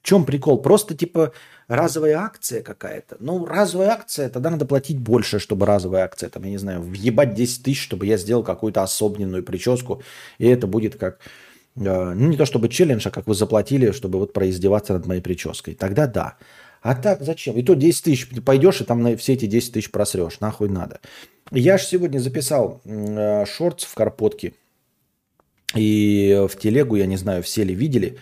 В чем прикол? Просто типа разовая акция какая-то. Ну, разовая акция, тогда надо платить больше, чтобы разовая акция. Там, я не знаю, въебать 10 тысяч, чтобы я сделал какую-то особенную прическу. И это будет как, э, ну, не то чтобы челлендж, а как вы заплатили, чтобы вот произдеваться над моей прической. Тогда да. А так зачем? И то 10 тысяч ты пойдешь и там на все эти 10 тысяч просрешь. Нахуй надо. Я же сегодня записал э, шортс в карпотке. И в телегу, я не знаю, все ли видели,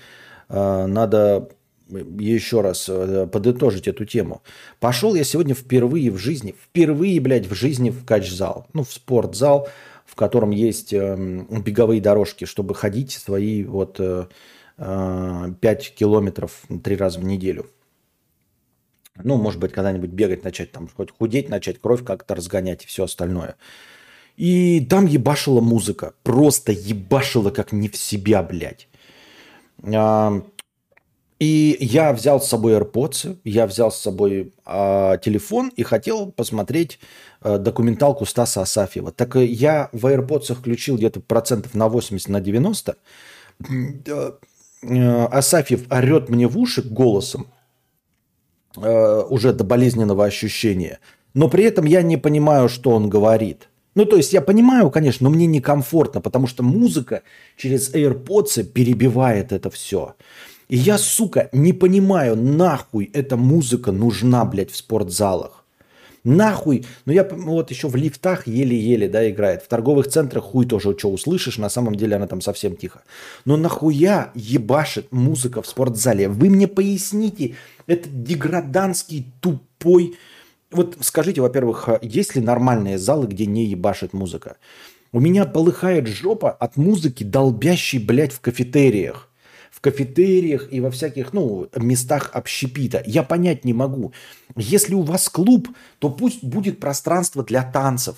э, надо еще раз э, подытожить эту тему. Пошел я сегодня впервые в жизни, впервые, блядь, в жизни в кач-зал, ну, в спортзал, в котором есть э, беговые дорожки, чтобы ходить свои вот э, 5 э, километров три раза в неделю. Ну, может быть, когда-нибудь бегать начать, там, хоть худеть начать, кровь как-то разгонять и все остальное. И там ебашила музыка. Просто ебашила как не в себя, блядь. А, и я взял с собой AirPods, я взял с собой а, телефон и хотел посмотреть а, документалку Стаса Асафьева. Так я в AirPods включил где-то процентов на 80, на 90. Асафьев орет мне в уши голосом, Э, уже до болезненного ощущения. Но при этом я не понимаю, что он говорит. Ну, то есть я понимаю, конечно, но мне некомфортно, потому что музыка через AirPods перебивает это все. И я, сука, не понимаю, нахуй эта музыка нужна, блядь, в спортзалах. Нахуй, ну я вот еще в лифтах еле-еле, да, играет. В торговых центрах хуй тоже что услышишь, на самом деле она там совсем тихо. Но нахуя ебашит музыка в спортзале? Вы мне поясните, это деграданский, тупой... Вот скажите, во-первых, а есть ли нормальные залы, где не ебашит музыка? У меня полыхает жопа от музыки, долбящей, блядь, в кафетериях. В кафетериях и во всяких, ну, местах общепита. Я понять не могу. Если у вас клуб, то пусть будет пространство для танцев.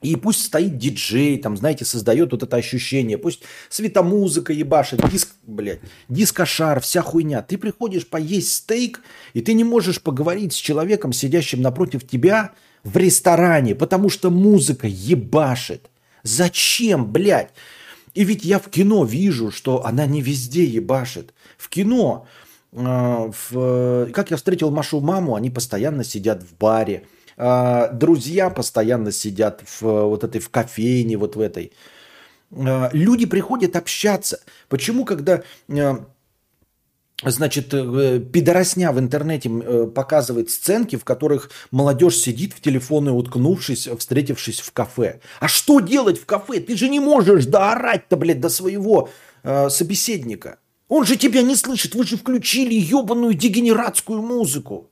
И пусть стоит диджей, там, знаете, создает вот это ощущение. Пусть светомузыка ебашит, диск, блядь, дискошар, вся хуйня. Ты приходишь поесть стейк, и ты не можешь поговорить с человеком, сидящим напротив тебя в ресторане, потому что музыка ебашит. Зачем, блядь? И ведь я в кино вижу, что она не везде ебашит. В кино, э, в, как я встретил Машу маму, они постоянно сидят в баре а, друзья постоянно сидят в вот этой в кофейне, вот в этой. Люди приходят общаться. Почему, когда значит, э, пидоросня в интернете э, показывает сценки, в которых молодежь сидит в телефоны, уткнувшись, встретившись в кафе. А что делать в кафе? Ты же не можешь доорать-то, блядь, до своего э, собеседника. Он же тебя не слышит. Вы же включили ебаную дегенератскую музыку.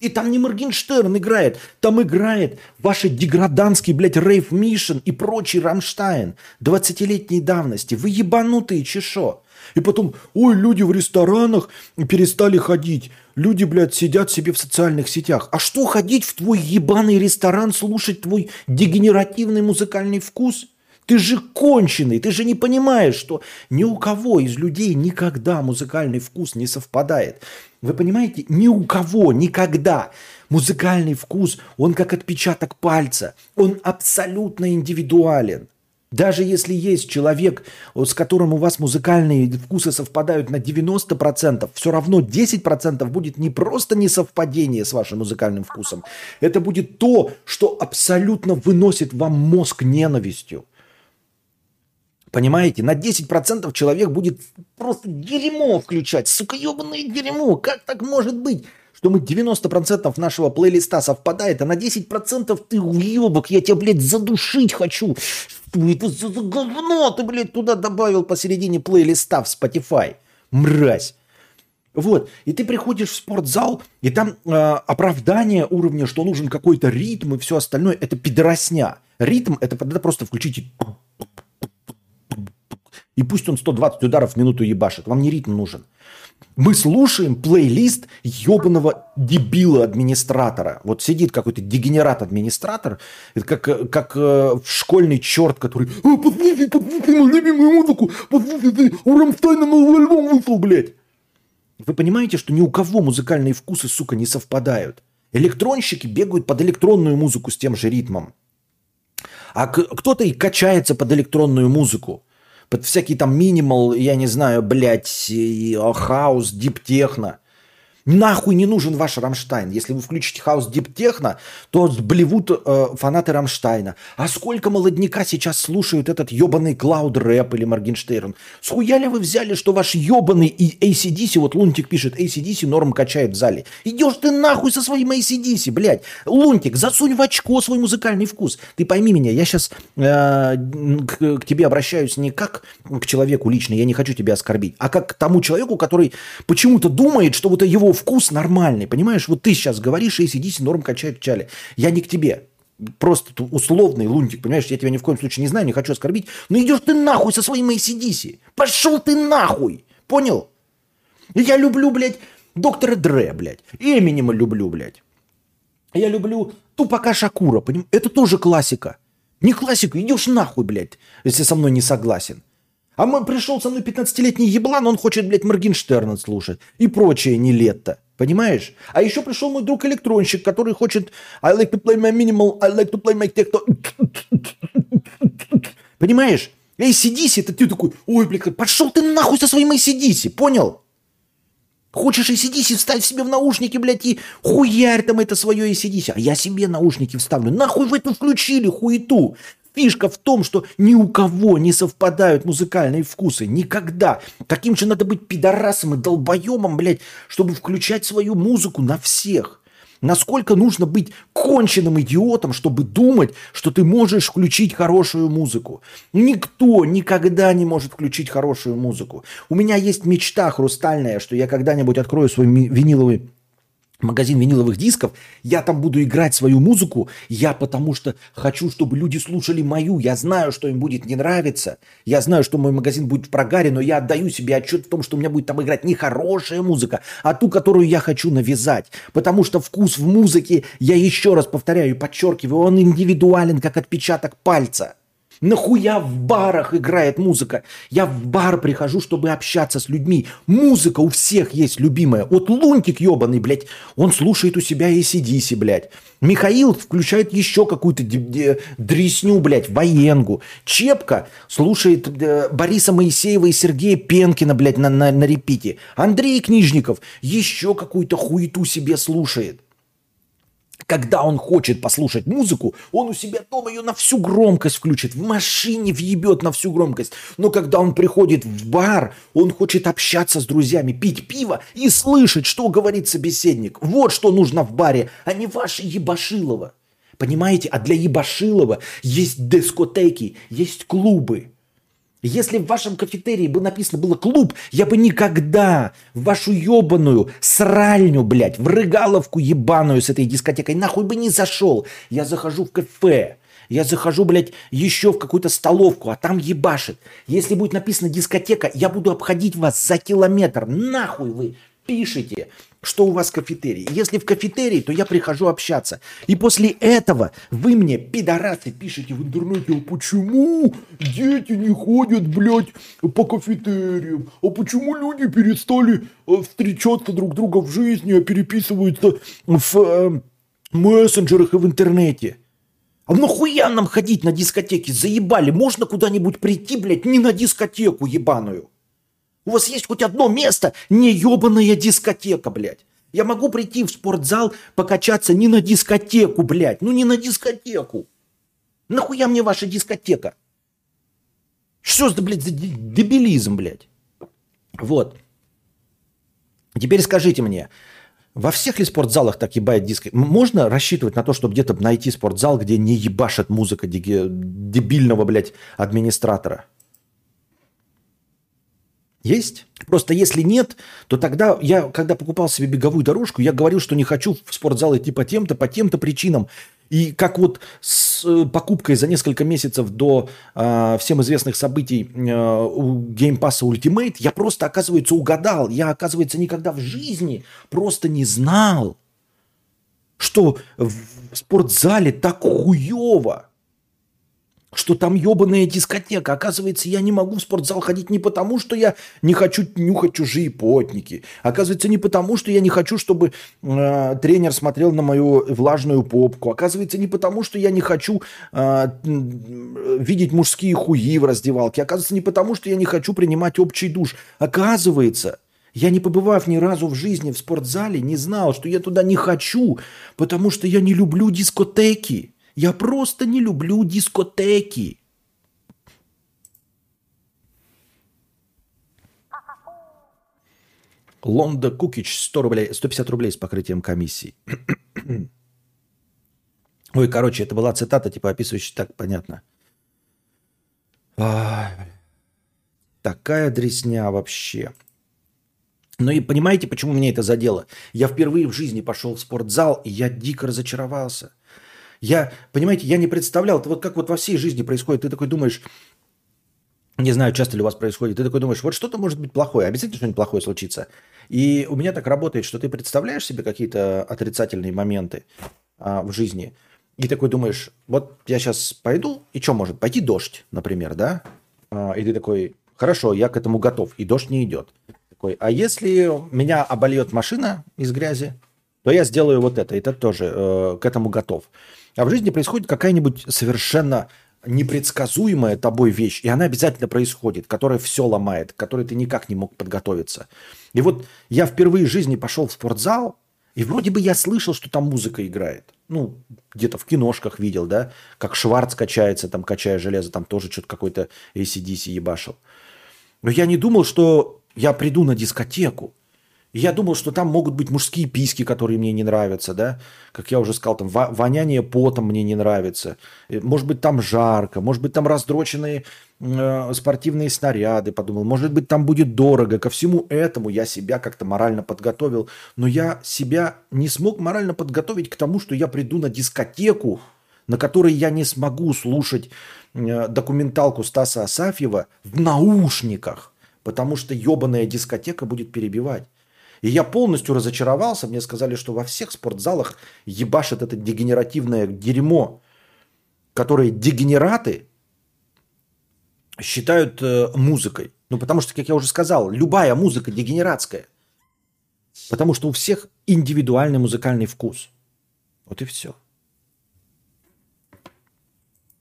И там не Моргенштерн играет, там играет ваши деграданский, блядь, Рейв Мишин и прочий Рамштайн 20-летней давности. Вы ебанутые чешо. И потом, ой, люди в ресторанах перестали ходить. Люди, блядь, сидят себе в социальных сетях. А что ходить в твой ебаный ресторан, слушать твой дегенеративный музыкальный вкус? Ты же конченый, ты же не понимаешь, что ни у кого из людей никогда музыкальный вкус не совпадает. Вы понимаете, ни у кого никогда музыкальный вкус, он как отпечаток пальца, он абсолютно индивидуален. Даже если есть человек, с которым у вас музыкальные вкусы совпадают на 90%, все равно 10% будет не просто несовпадение с вашим музыкальным вкусом. Это будет то, что абсолютно выносит вам мозг ненавистью. Понимаете, на 10% человек будет просто дерьмо включать. Сука, ебаное дерьмо. Как так может быть? Что мы 90% нашего плейлиста совпадает, а на 10% ты уебок, я тебя, блядь, задушить хочу. Что это говно ты, блядь, туда добавил посередине плейлиста в Spotify? Мразь. Вот, и ты приходишь в спортзал, и там э, оправдание уровня, что нужен какой-то ритм и все остальное, это пидоросня. Ритм это тогда просто включите и пусть он 120 ударов в минуту ебашит. Вам не ритм нужен. Мы слушаем плейлист ебаного дебила-администратора. Вот сидит какой-то дегенерат-администратор, это как, как э, школьный черт, который «А, послушай, послушай мою любимую музыку, послушай, у Рамштайна новый альбом вышел, блядь. Вы понимаете, что ни у кого музыкальные вкусы, сука, не совпадают. Электронщики бегают под электронную музыку с тем же ритмом. А кто-то и качается под электронную музыку. Под всякий там минимал, я не знаю, блядь, а, хаус, deep techno. Нахуй не нужен ваш Рамштайн. Если вы включите хаус deep techno, то блевут э, фанаты Рамштайна. А сколько молодняка сейчас слушают этот ебаный cloud rap или Моргенштерн? Схуя ли вы взяли, что ваш ебаный и ACDC, вот Лунтик пишет, ACDC норм качает в зале. Идешь ты нахуй со своим ACDC, блядь. Лунтик, засунь в очко свой музыкальный вкус. Ты пойми меня, я сейчас к, к тебе обращаюсь не как к человеку лично, я не хочу тебя оскорбить, а как к тому человеку, который почему-то думает, что вот его вкус нормальный, понимаешь? Вот ты сейчас говоришь, ACDC норм качает в чале. Я не к тебе. Просто условный лунтик, понимаешь? Я тебя ни в коем случае не знаю, не хочу оскорбить. Но идешь ты нахуй со своим ACDC. Пошел ты нахуй. Понял? Я люблю, блядь, доктора Дре, блядь. Эминема люблю, блядь. Я люблю Тупака Шакура, поним? Это тоже классика. Не классика, идешь нахуй, блядь, если со мной не согласен. А мы пришел со мной 15-летний еблан, он хочет, блядь, Моргенштерна слушать. И прочее не лето. Понимаешь? А еще пришел мой друг электронщик, который хочет I like to play my minimal, I like to play my techno. Понимаешь? ACDC, это ты такой, ой, блядь, пошел ты нахуй со своим ACDC, понял? Хочешь ACDC, вставь себе в наушники, блядь, и хуярь там это свое ACDC. А я себе наушники вставлю. Нахуй вы это включили, хуету? Фишка в том, что ни у кого не совпадают музыкальные вкусы. Никогда. Каким же надо быть пидорасом и долбоемом, блядь, чтобы включать свою музыку на всех. Насколько нужно быть конченным идиотом, чтобы думать, что ты можешь включить хорошую музыку. Никто никогда не может включить хорошую музыку. У меня есть мечта хрустальная, что я когда-нибудь открою свой виниловый магазин виниловых дисков, я там буду играть свою музыку, я потому что хочу, чтобы люди слушали мою, я знаю, что им будет не нравиться, я знаю, что мой магазин будет в прогаре, но я отдаю себе отчет в том, что у меня будет там играть не хорошая музыка, а ту, которую я хочу навязать, потому что вкус в музыке, я еще раз повторяю и подчеркиваю, он индивидуален, как отпечаток пальца. Нахуя в барах играет музыка? Я в бар прихожу, чтобы общаться с людьми. Музыка у всех есть любимая. Вот Лунтик ебаный, блядь, он слушает у себя ACDC, блядь. Михаил включает еще какую-то дресню, блядь, военгу. Чепка слушает э, Бориса Моисеева и Сергея Пенкина, блядь, на, на, на репите. Андрей Книжников еще какую-то хуету себе слушает. Когда он хочет послушать музыку, он у себя дома ее на всю громкость включит, в машине въебет на всю громкость. Но когда он приходит в бар, он хочет общаться с друзьями, пить пиво и слышать, что говорит собеседник. Вот что нужно в баре, а не ваше ебашилово. Понимаете? А для ебашилова есть дискотеки, есть клубы. Если в вашем кафетерии бы написано было клуб, я бы никогда в вашу ебаную сральню, блядь, в рыгаловку ебаную с этой дискотекой нахуй бы не зашел. Я захожу в кафе, я захожу, блядь, еще в какую-то столовку, а там ебашит. Если будет написано дискотека, я буду обходить вас за километр. Нахуй вы пишите, что у вас в кафетерии. Если в кафетерии, то я прихожу общаться. И после этого вы мне, пидорасы, пишете в интернете, а почему дети не ходят, блядь, по кафетериям? А почему люди перестали э, встречаться друг друга в жизни, а переписываются в э, мессенджерах и в интернете? А нахуя нам ходить на дискотеки? Заебали. Можно куда-нибудь прийти, блядь, не на дискотеку ебаную. У вас есть хоть одно место, не ебаная дискотека, блядь. Я могу прийти в спортзал, покачаться не на дискотеку, блядь. Ну не на дискотеку. Нахуя мне ваша дискотека? Что за, блядь, за де- дебилизм, блядь? Вот. Теперь скажите мне, Во всех ли спортзалах так ебает диско? М- Можно рассчитывать на то, чтобы где-то найти спортзал, где не ебашит музыка дебильного, блядь, администратора? Есть? Просто если нет, то тогда я, когда покупал себе беговую дорожку, я говорил, что не хочу в спортзал идти по тем-то, по тем-то причинам. И как вот с э, покупкой за несколько месяцев до э, всем известных событий э, у Pass Ultimate, я просто, оказывается, угадал. Я, оказывается, никогда в жизни просто не знал, что в спортзале так хуево что там ебаная дискотека. Оказывается, я не могу в спортзал ходить не потому, что я не хочу нюхать чужие потники. Оказывается, не потому, что я не хочу, чтобы э, тренер смотрел на мою влажную попку. Оказывается, не потому, что я не хочу э, видеть мужские хуи в раздевалке. Оказывается, не потому, что я не хочу принимать общий душ. Оказывается, я не побывав ни разу в жизни в спортзале, не знал, что я туда не хочу, потому что я не люблю дискотеки. Я просто не люблю дискотеки. Лонда Кукич 100 рублей, 150 рублей с покрытием комиссии. Ой, короче, это была цитата, типа описывающая так понятно. Бля. такая дресня вообще. Ну и понимаете, почему меня это задело? Я впервые в жизни пошел в спортзал, и я дико разочаровался. Я, понимаете, я не представлял, это вот как вот во всей жизни происходит, ты такой думаешь, не знаю, часто ли у вас происходит, ты такой думаешь, вот что-то может быть плохое, обязательно что-нибудь плохое случится. И у меня так работает, что ты представляешь себе какие-то отрицательные моменты а, в жизни, и такой думаешь, вот я сейчас пойду, и что может? Пойти дождь, например, да? А, и ты такой, хорошо, я к этому готов, и дождь не идет. Такой, а если меня обольет машина из грязи, то я сделаю вот это, это тоже э, к этому готов. А в жизни происходит какая-нибудь совершенно непредсказуемая тобой вещь, и она обязательно происходит, которая все ломает, к которой ты никак не мог подготовиться. И вот я впервые в жизни пошел в спортзал, и вроде бы я слышал, что там музыка играет. Ну, где-то в киношках видел, да, как Шварц качается, там, качая железо, там тоже что-то какой-то ACDC ебашил. Но я не думал, что я приду на дискотеку. Я думал, что там могут быть мужские писки, которые мне не нравятся, да, как я уже сказал, там во- воняние потом мне не нравится, Э, может быть там жарко, может быть там раздроченные э, спортивные снаряды, подумал, может быть там будет дорого, ко всему этому я себя как-то морально подготовил, но я себя не смог морально подготовить к тому, что я приду на дискотеку, на которой я не смогу слушать э, документалку Стаса Асафьева в наушниках, потому что ебаная дискотека будет перебивать. И я полностью разочаровался. Мне сказали, что во всех спортзалах ебашит это дегенеративное дерьмо, которое дегенераты считают э, музыкой. Ну, потому что, как я уже сказал, любая музыка дегенератская. Потому что у всех индивидуальный музыкальный вкус. Вот и все.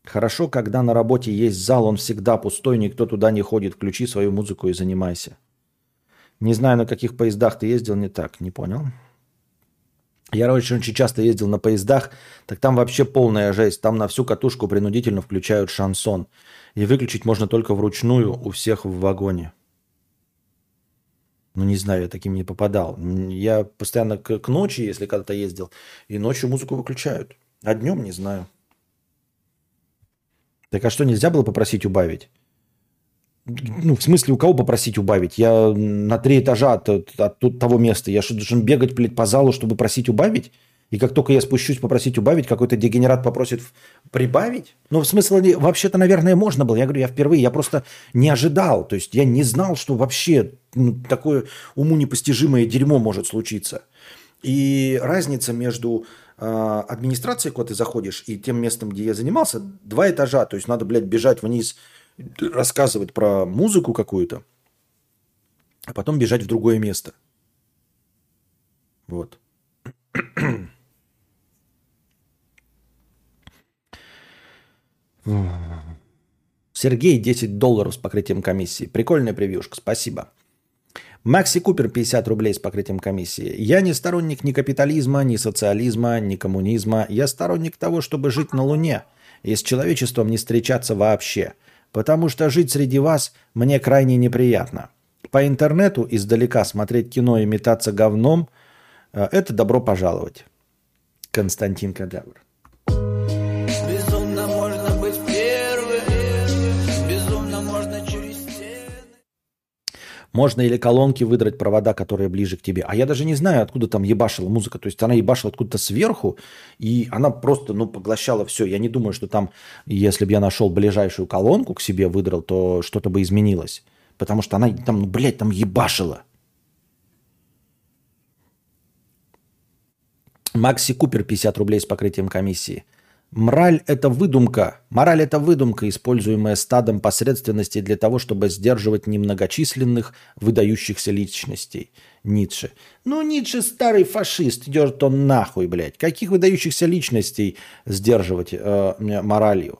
Хорошо, когда на работе есть зал, он всегда пустой, никто туда не ходит. Включи свою музыку и занимайся. Не знаю, на каких поездах ты ездил, не так, не понял. Я раньше очень часто ездил на поездах, так там вообще полная жесть. Там на всю катушку принудительно включают шансон. И выключить можно только вручную у всех в вагоне. Ну, не знаю, я таким не попадал. Я постоянно к, к ночи, если когда-то ездил, и ночью музыку выключают. А днем не знаю. Так а что, нельзя было попросить убавить? Ну, в смысле, у кого попросить убавить? Я на три этажа от, от- от того места. Я что, должен бегать, блядь, по залу, чтобы просить убавить? И как только я спущусь попросить убавить, какой-то дегенерат попросит прибавить? Ну, в смысле, вообще-то, наверное, можно было. Я говорю, я впервые, я просто не ожидал. То есть я не знал, что вообще ну, такое уму непостижимое дерьмо может случиться. И разница между э, администрацией, куда ты заходишь, и тем местом, где я занимался, два этажа. То есть надо, блядь, бежать вниз, рассказывать про музыку какую-то, а потом бежать в другое место. Вот. Сергей, 10 долларов с покрытием комиссии. Прикольная превьюшка, спасибо. Макси Купер, 50 рублей с покрытием комиссии. Я не сторонник ни капитализма, ни социализма, ни коммунизма. Я сторонник того, чтобы жить на Луне и с человечеством не встречаться вообще. Потому что жить среди вас мне крайне неприятно. По интернету издалека смотреть кино и метаться говном Э, Это добро пожаловать. Константин Кадавр. Можно или колонки выдрать провода, которые ближе к тебе. А я даже не знаю, откуда там ебашила музыка. То есть она ебашила откуда-то сверху, и она просто, ну, поглощала все. Я не думаю, что там, если бы я нашел ближайшую колонку к себе, выдрал, то что-то бы изменилось. Потому что она там, ну, блядь, там ебашила. Макси Купер 50 рублей с покрытием комиссии. Мораль – это выдумка. Мораль – это выдумка, используемая стадом посредственности для того, чтобы сдерживать немногочисленных выдающихся личностей. Ницше. Ну, Ницше старый фашист, идет он нахуй, блядь. Каких выдающихся личностей сдерживать э, моралью?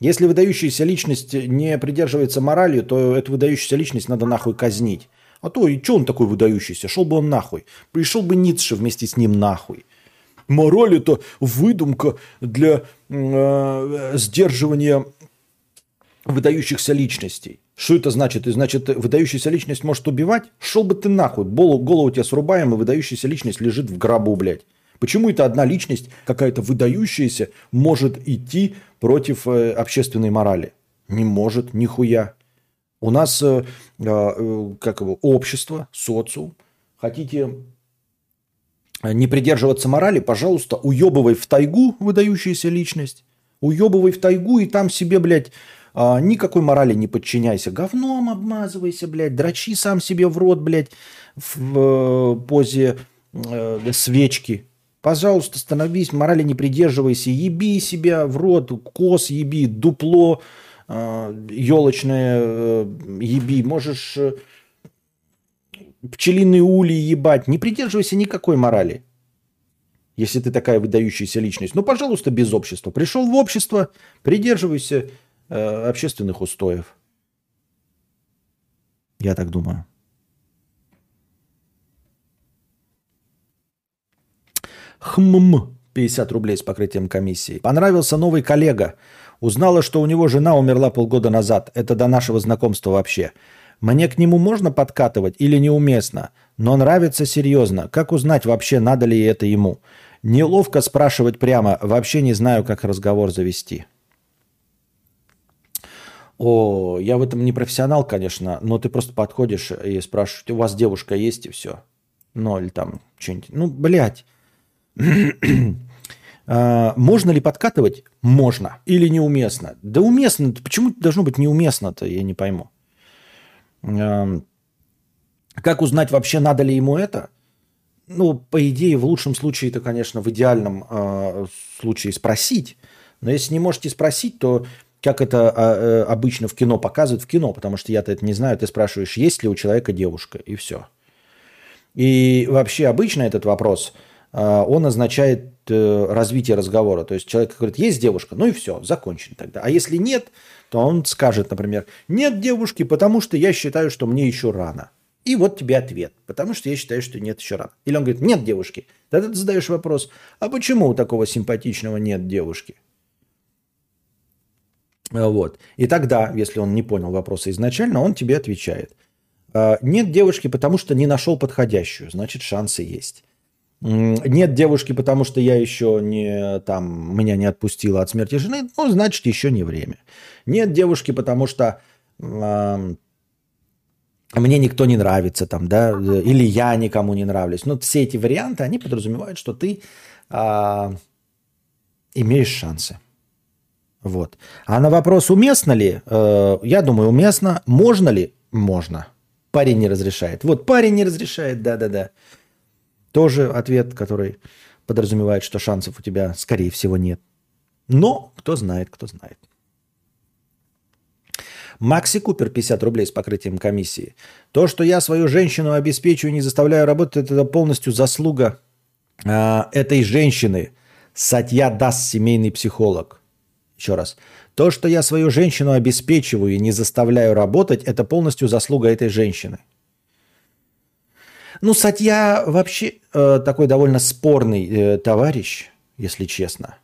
Если выдающаяся личность не придерживается моралью, то эту выдающуюся личность надо нахуй казнить. А то и что он такой выдающийся? Шел бы он нахуй. Пришел бы Ницше вместе с ним нахуй. Мораль это выдумка для э, сдерживания выдающихся личностей. Что это значит? И значит, выдающаяся личность может убивать? Шел бы ты нахуй. Голову, голову тебе срубаем, и выдающаяся личность лежит в гробу, блядь. Почему это одна личность, какая-то выдающаяся, может идти против э, общественной морали? Не может, нихуя. У нас э, э, как его, общество, социум. Хотите не придерживаться морали, пожалуйста, уебывай в тайгу выдающаяся личность. Уебывай в тайгу и там себе, блядь, а, никакой морали не подчиняйся. Говном обмазывайся, блядь, дрочи сам себе в рот, блядь, в э, позе э, свечки. Пожалуйста, становись, морали не придерживайся, еби себя в рот, кос еби, дупло э, елочное э, еби. Можешь э, пчелиные ульи ебать. Не придерживайся никакой морали. Если ты такая выдающаяся личность. Ну, пожалуйста, без общества. Пришел в общество, придерживайся э, общественных устоев. Я так думаю. Хмм. 50 рублей с покрытием комиссии. Понравился новый коллега. Узнала, что у него жена умерла полгода назад. Это до нашего знакомства вообще. Мне к нему можно подкатывать или неуместно? Но нравится серьезно. Как узнать вообще, надо ли это ему? Неловко спрашивать прямо. Вообще не знаю, как разговор завести. О, я в этом не профессионал, конечно, но ты просто подходишь и спрашиваешь, у вас девушка есть и все. Ну, или там что-нибудь. Ну, блядь. А, можно ли подкатывать? Можно. Или неуместно? Да уместно. Почему должно быть неуместно-то, я не пойму. Как узнать вообще, надо ли ему это? Ну, по идее, в лучшем случае это, конечно, в идеальном э, случае спросить. Но если не можете спросить, то как это э, обычно в кино показывают, в кино, потому что я-то это не знаю, ты спрашиваешь, есть ли у человека девушка, и все. И вообще обычно этот вопрос, он означает э, развитие разговора. То есть человек говорит, есть девушка, ну и все, закончен тогда. А если нет, то он скажет, например, нет девушки, потому что я считаю, что мне еще рано. И вот тебе ответ, потому что я считаю, что нет еще рано. Или он говорит, нет девушки. Тогда ты задаешь вопрос, а почему у такого симпатичного нет девушки? Вот. И тогда, если он не понял вопроса изначально, он тебе отвечает. «А, Нет девушки, потому что не нашел подходящую, значит шансы есть. Нет девушки, потому что я еще не там меня не отпустила от смерти жены, ну значит еще не время. Нет девушки, потому что ам, мне никто не нравится там, да, или я никому не нравлюсь. Но все эти варианты, они подразумевают, что ты а, имеешь шансы. Вот. А на вопрос, уместно ли, э, я думаю, уместно. Можно ли? Можно. Парень не разрешает. Вот парень не разрешает, да-да-да. Тоже ответ, который подразумевает, что шансов у тебя, скорее всего, нет. Но кто знает, кто знает. Макси Купер 50 рублей с покрытием комиссии. То, что я свою женщину обеспечиваю и не заставляю работать, это полностью заслуга э, этой женщины. Сатья даст семейный психолог. Еще раз. То, что я свою женщину обеспечиваю и не заставляю работать, это полностью заслуга этой женщины. Ну, Сатья вообще э, такой довольно спорный э, товарищ, если честно.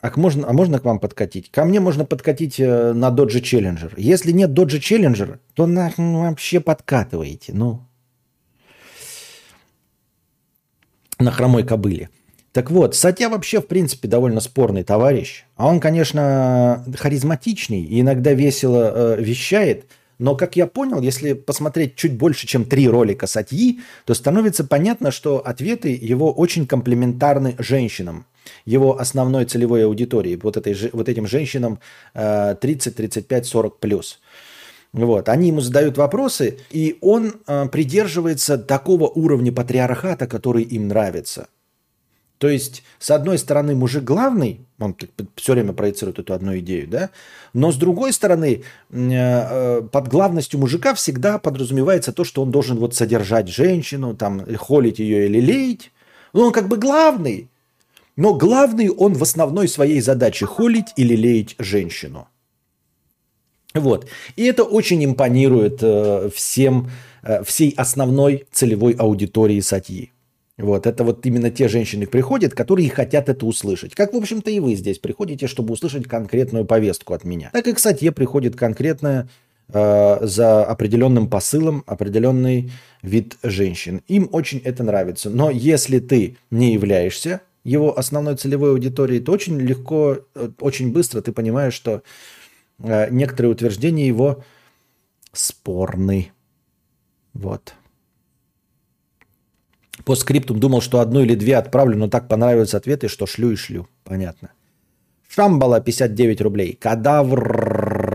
А можно, а можно к вам подкатить? Ко мне можно подкатить э, на Dodge Challenger. Если нет Dodge Challenger, то нахрен вообще подкатываете. Ну, на хромой кобыле. Так вот, Сатья вообще, в принципе, довольно спорный товарищ. А он, конечно, харизматичный и иногда весело э, вещает. Но, как я понял, если посмотреть чуть больше, чем три ролика Сатьи, то становится понятно, что ответы его очень комплементарны женщинам. Его основной целевой аудитории, вот, этой, вот этим женщинам э, 30, 35, 40 плюс. Вот. Они ему задают вопросы, и он э, придерживается такого уровня патриархата, который им нравится. То есть, с одной стороны, мужик главный, он все время проецирует эту одну идею, да, но с другой стороны, м, э, под главностью мужика всегда подразумевается то, что он должен вот содержать женщину, там, холить ее или леять. Ну, он как бы главный, но главный он в основной своей задаче холить или леять женщину. Вот. И это очень импонирует э, всем, э, всей основной целевой аудитории Сатьи. Вот, это вот именно те женщины приходят, которые хотят это услышать. Как, в общем-то, и вы здесь приходите, чтобы услышать конкретную повестку от меня. Так и к Сатье приходит конкретная э, за определенным посылом определенный вид женщин. Им очень это нравится. Но если ты не являешься его основной целевой аудиторией, то очень легко, э, очень быстро ты понимаешь, что э, некоторые утверждения его спорны. Вот. По скриптум думал, что одну или две отправлю, но так понравились ответы, что шлю и шлю. Понятно. Шамбала 59 рублей. Кадавр.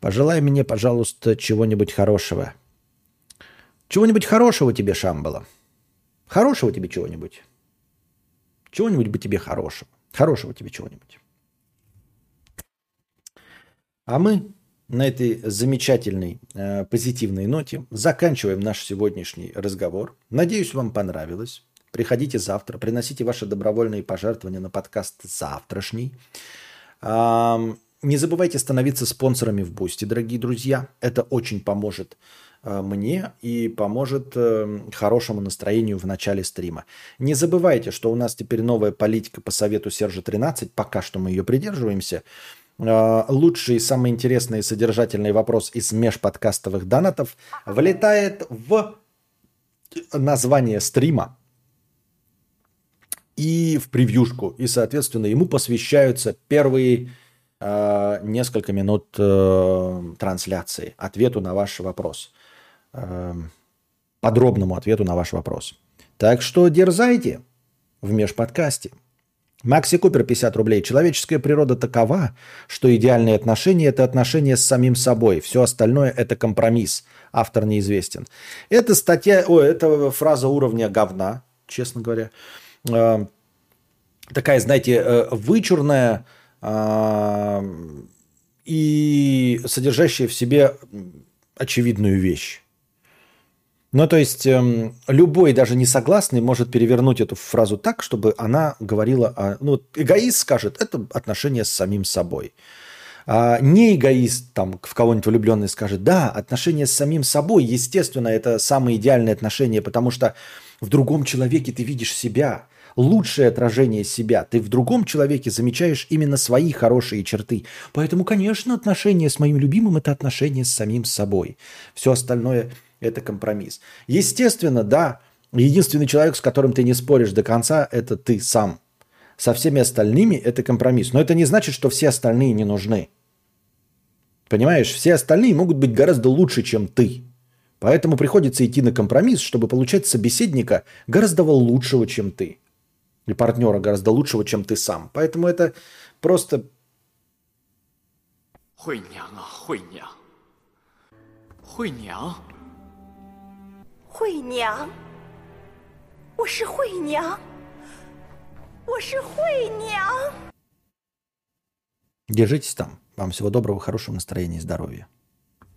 Пожелай мне, пожалуйста, чего-нибудь хорошего. Чего-нибудь хорошего тебе, Шамбала. Хорошего тебе чего-нибудь. Чего-нибудь бы тебе хорошего. Хорошего тебе чего-нибудь. А мы на этой замечательной э, позитивной ноте заканчиваем наш сегодняшний разговор. Надеюсь, вам понравилось. Приходите завтра, приносите ваши добровольные пожертвования на подкаст завтрашний. Не забывайте становиться спонсорами в Boosty, дорогие друзья. Это очень поможет мне и поможет э, хорошему настроению в начале стрима. Не забывайте, что у нас теперь новая политика по совету Сержа 13. Пока что мы ее придерживаемся. Э, Лучший, самый интересный и содержательный вопрос из межподкастовых донатов влетает в название стрима и в превьюшку. И, соответственно, ему посвящаются первые э, несколько минут э, трансляции, ответу на ваш вопрос. Э, подробному ответу на ваш вопрос. Так что дерзайте в межподкасте. Макси Купер, 50 рублей. Человеческая природа такова, что идеальные отношения – это отношения с самим собой. Все остальное – это компромисс. Автор неизвестен. Это статья, о, это фраза уровня говна, честно говоря. Э, такая, знаете, э, вычурная э, и содержащая в себе очевидную вещь. Ну, то есть, эм, любой, даже не согласный, может перевернуть эту фразу так, чтобы она говорила о... Ну, эгоист скажет, это отношение с самим собой. А не эгоист, там, в кого-нибудь влюбленный скажет, да, отношения с самим собой, естественно, это самые идеальные отношения, потому что в другом человеке ты видишь себя, лучшее отражение себя. Ты в другом человеке замечаешь именно свои хорошие черты. Поэтому, конечно, отношения с моим любимым – это отношения с самим собой. Все остальное – это компромисс. Естественно, да, единственный человек, с которым ты не споришь до конца, это ты сам. Со всеми остальными это компромисс. Но это не значит, что все остальные не нужны. Понимаешь, все остальные могут быть гораздо лучше, чем ты. Поэтому приходится идти на компромисс, чтобы получать собеседника гораздо лучшего, чем ты. И партнера гораздо лучшего, чем ты сам. Поэтому это просто... Хуйня, хуйня. Хуйня. 惠娘，我是惠娘，我是惠娘。 держитесь там. Вам всего доброго, хорошего настроения и здоровья.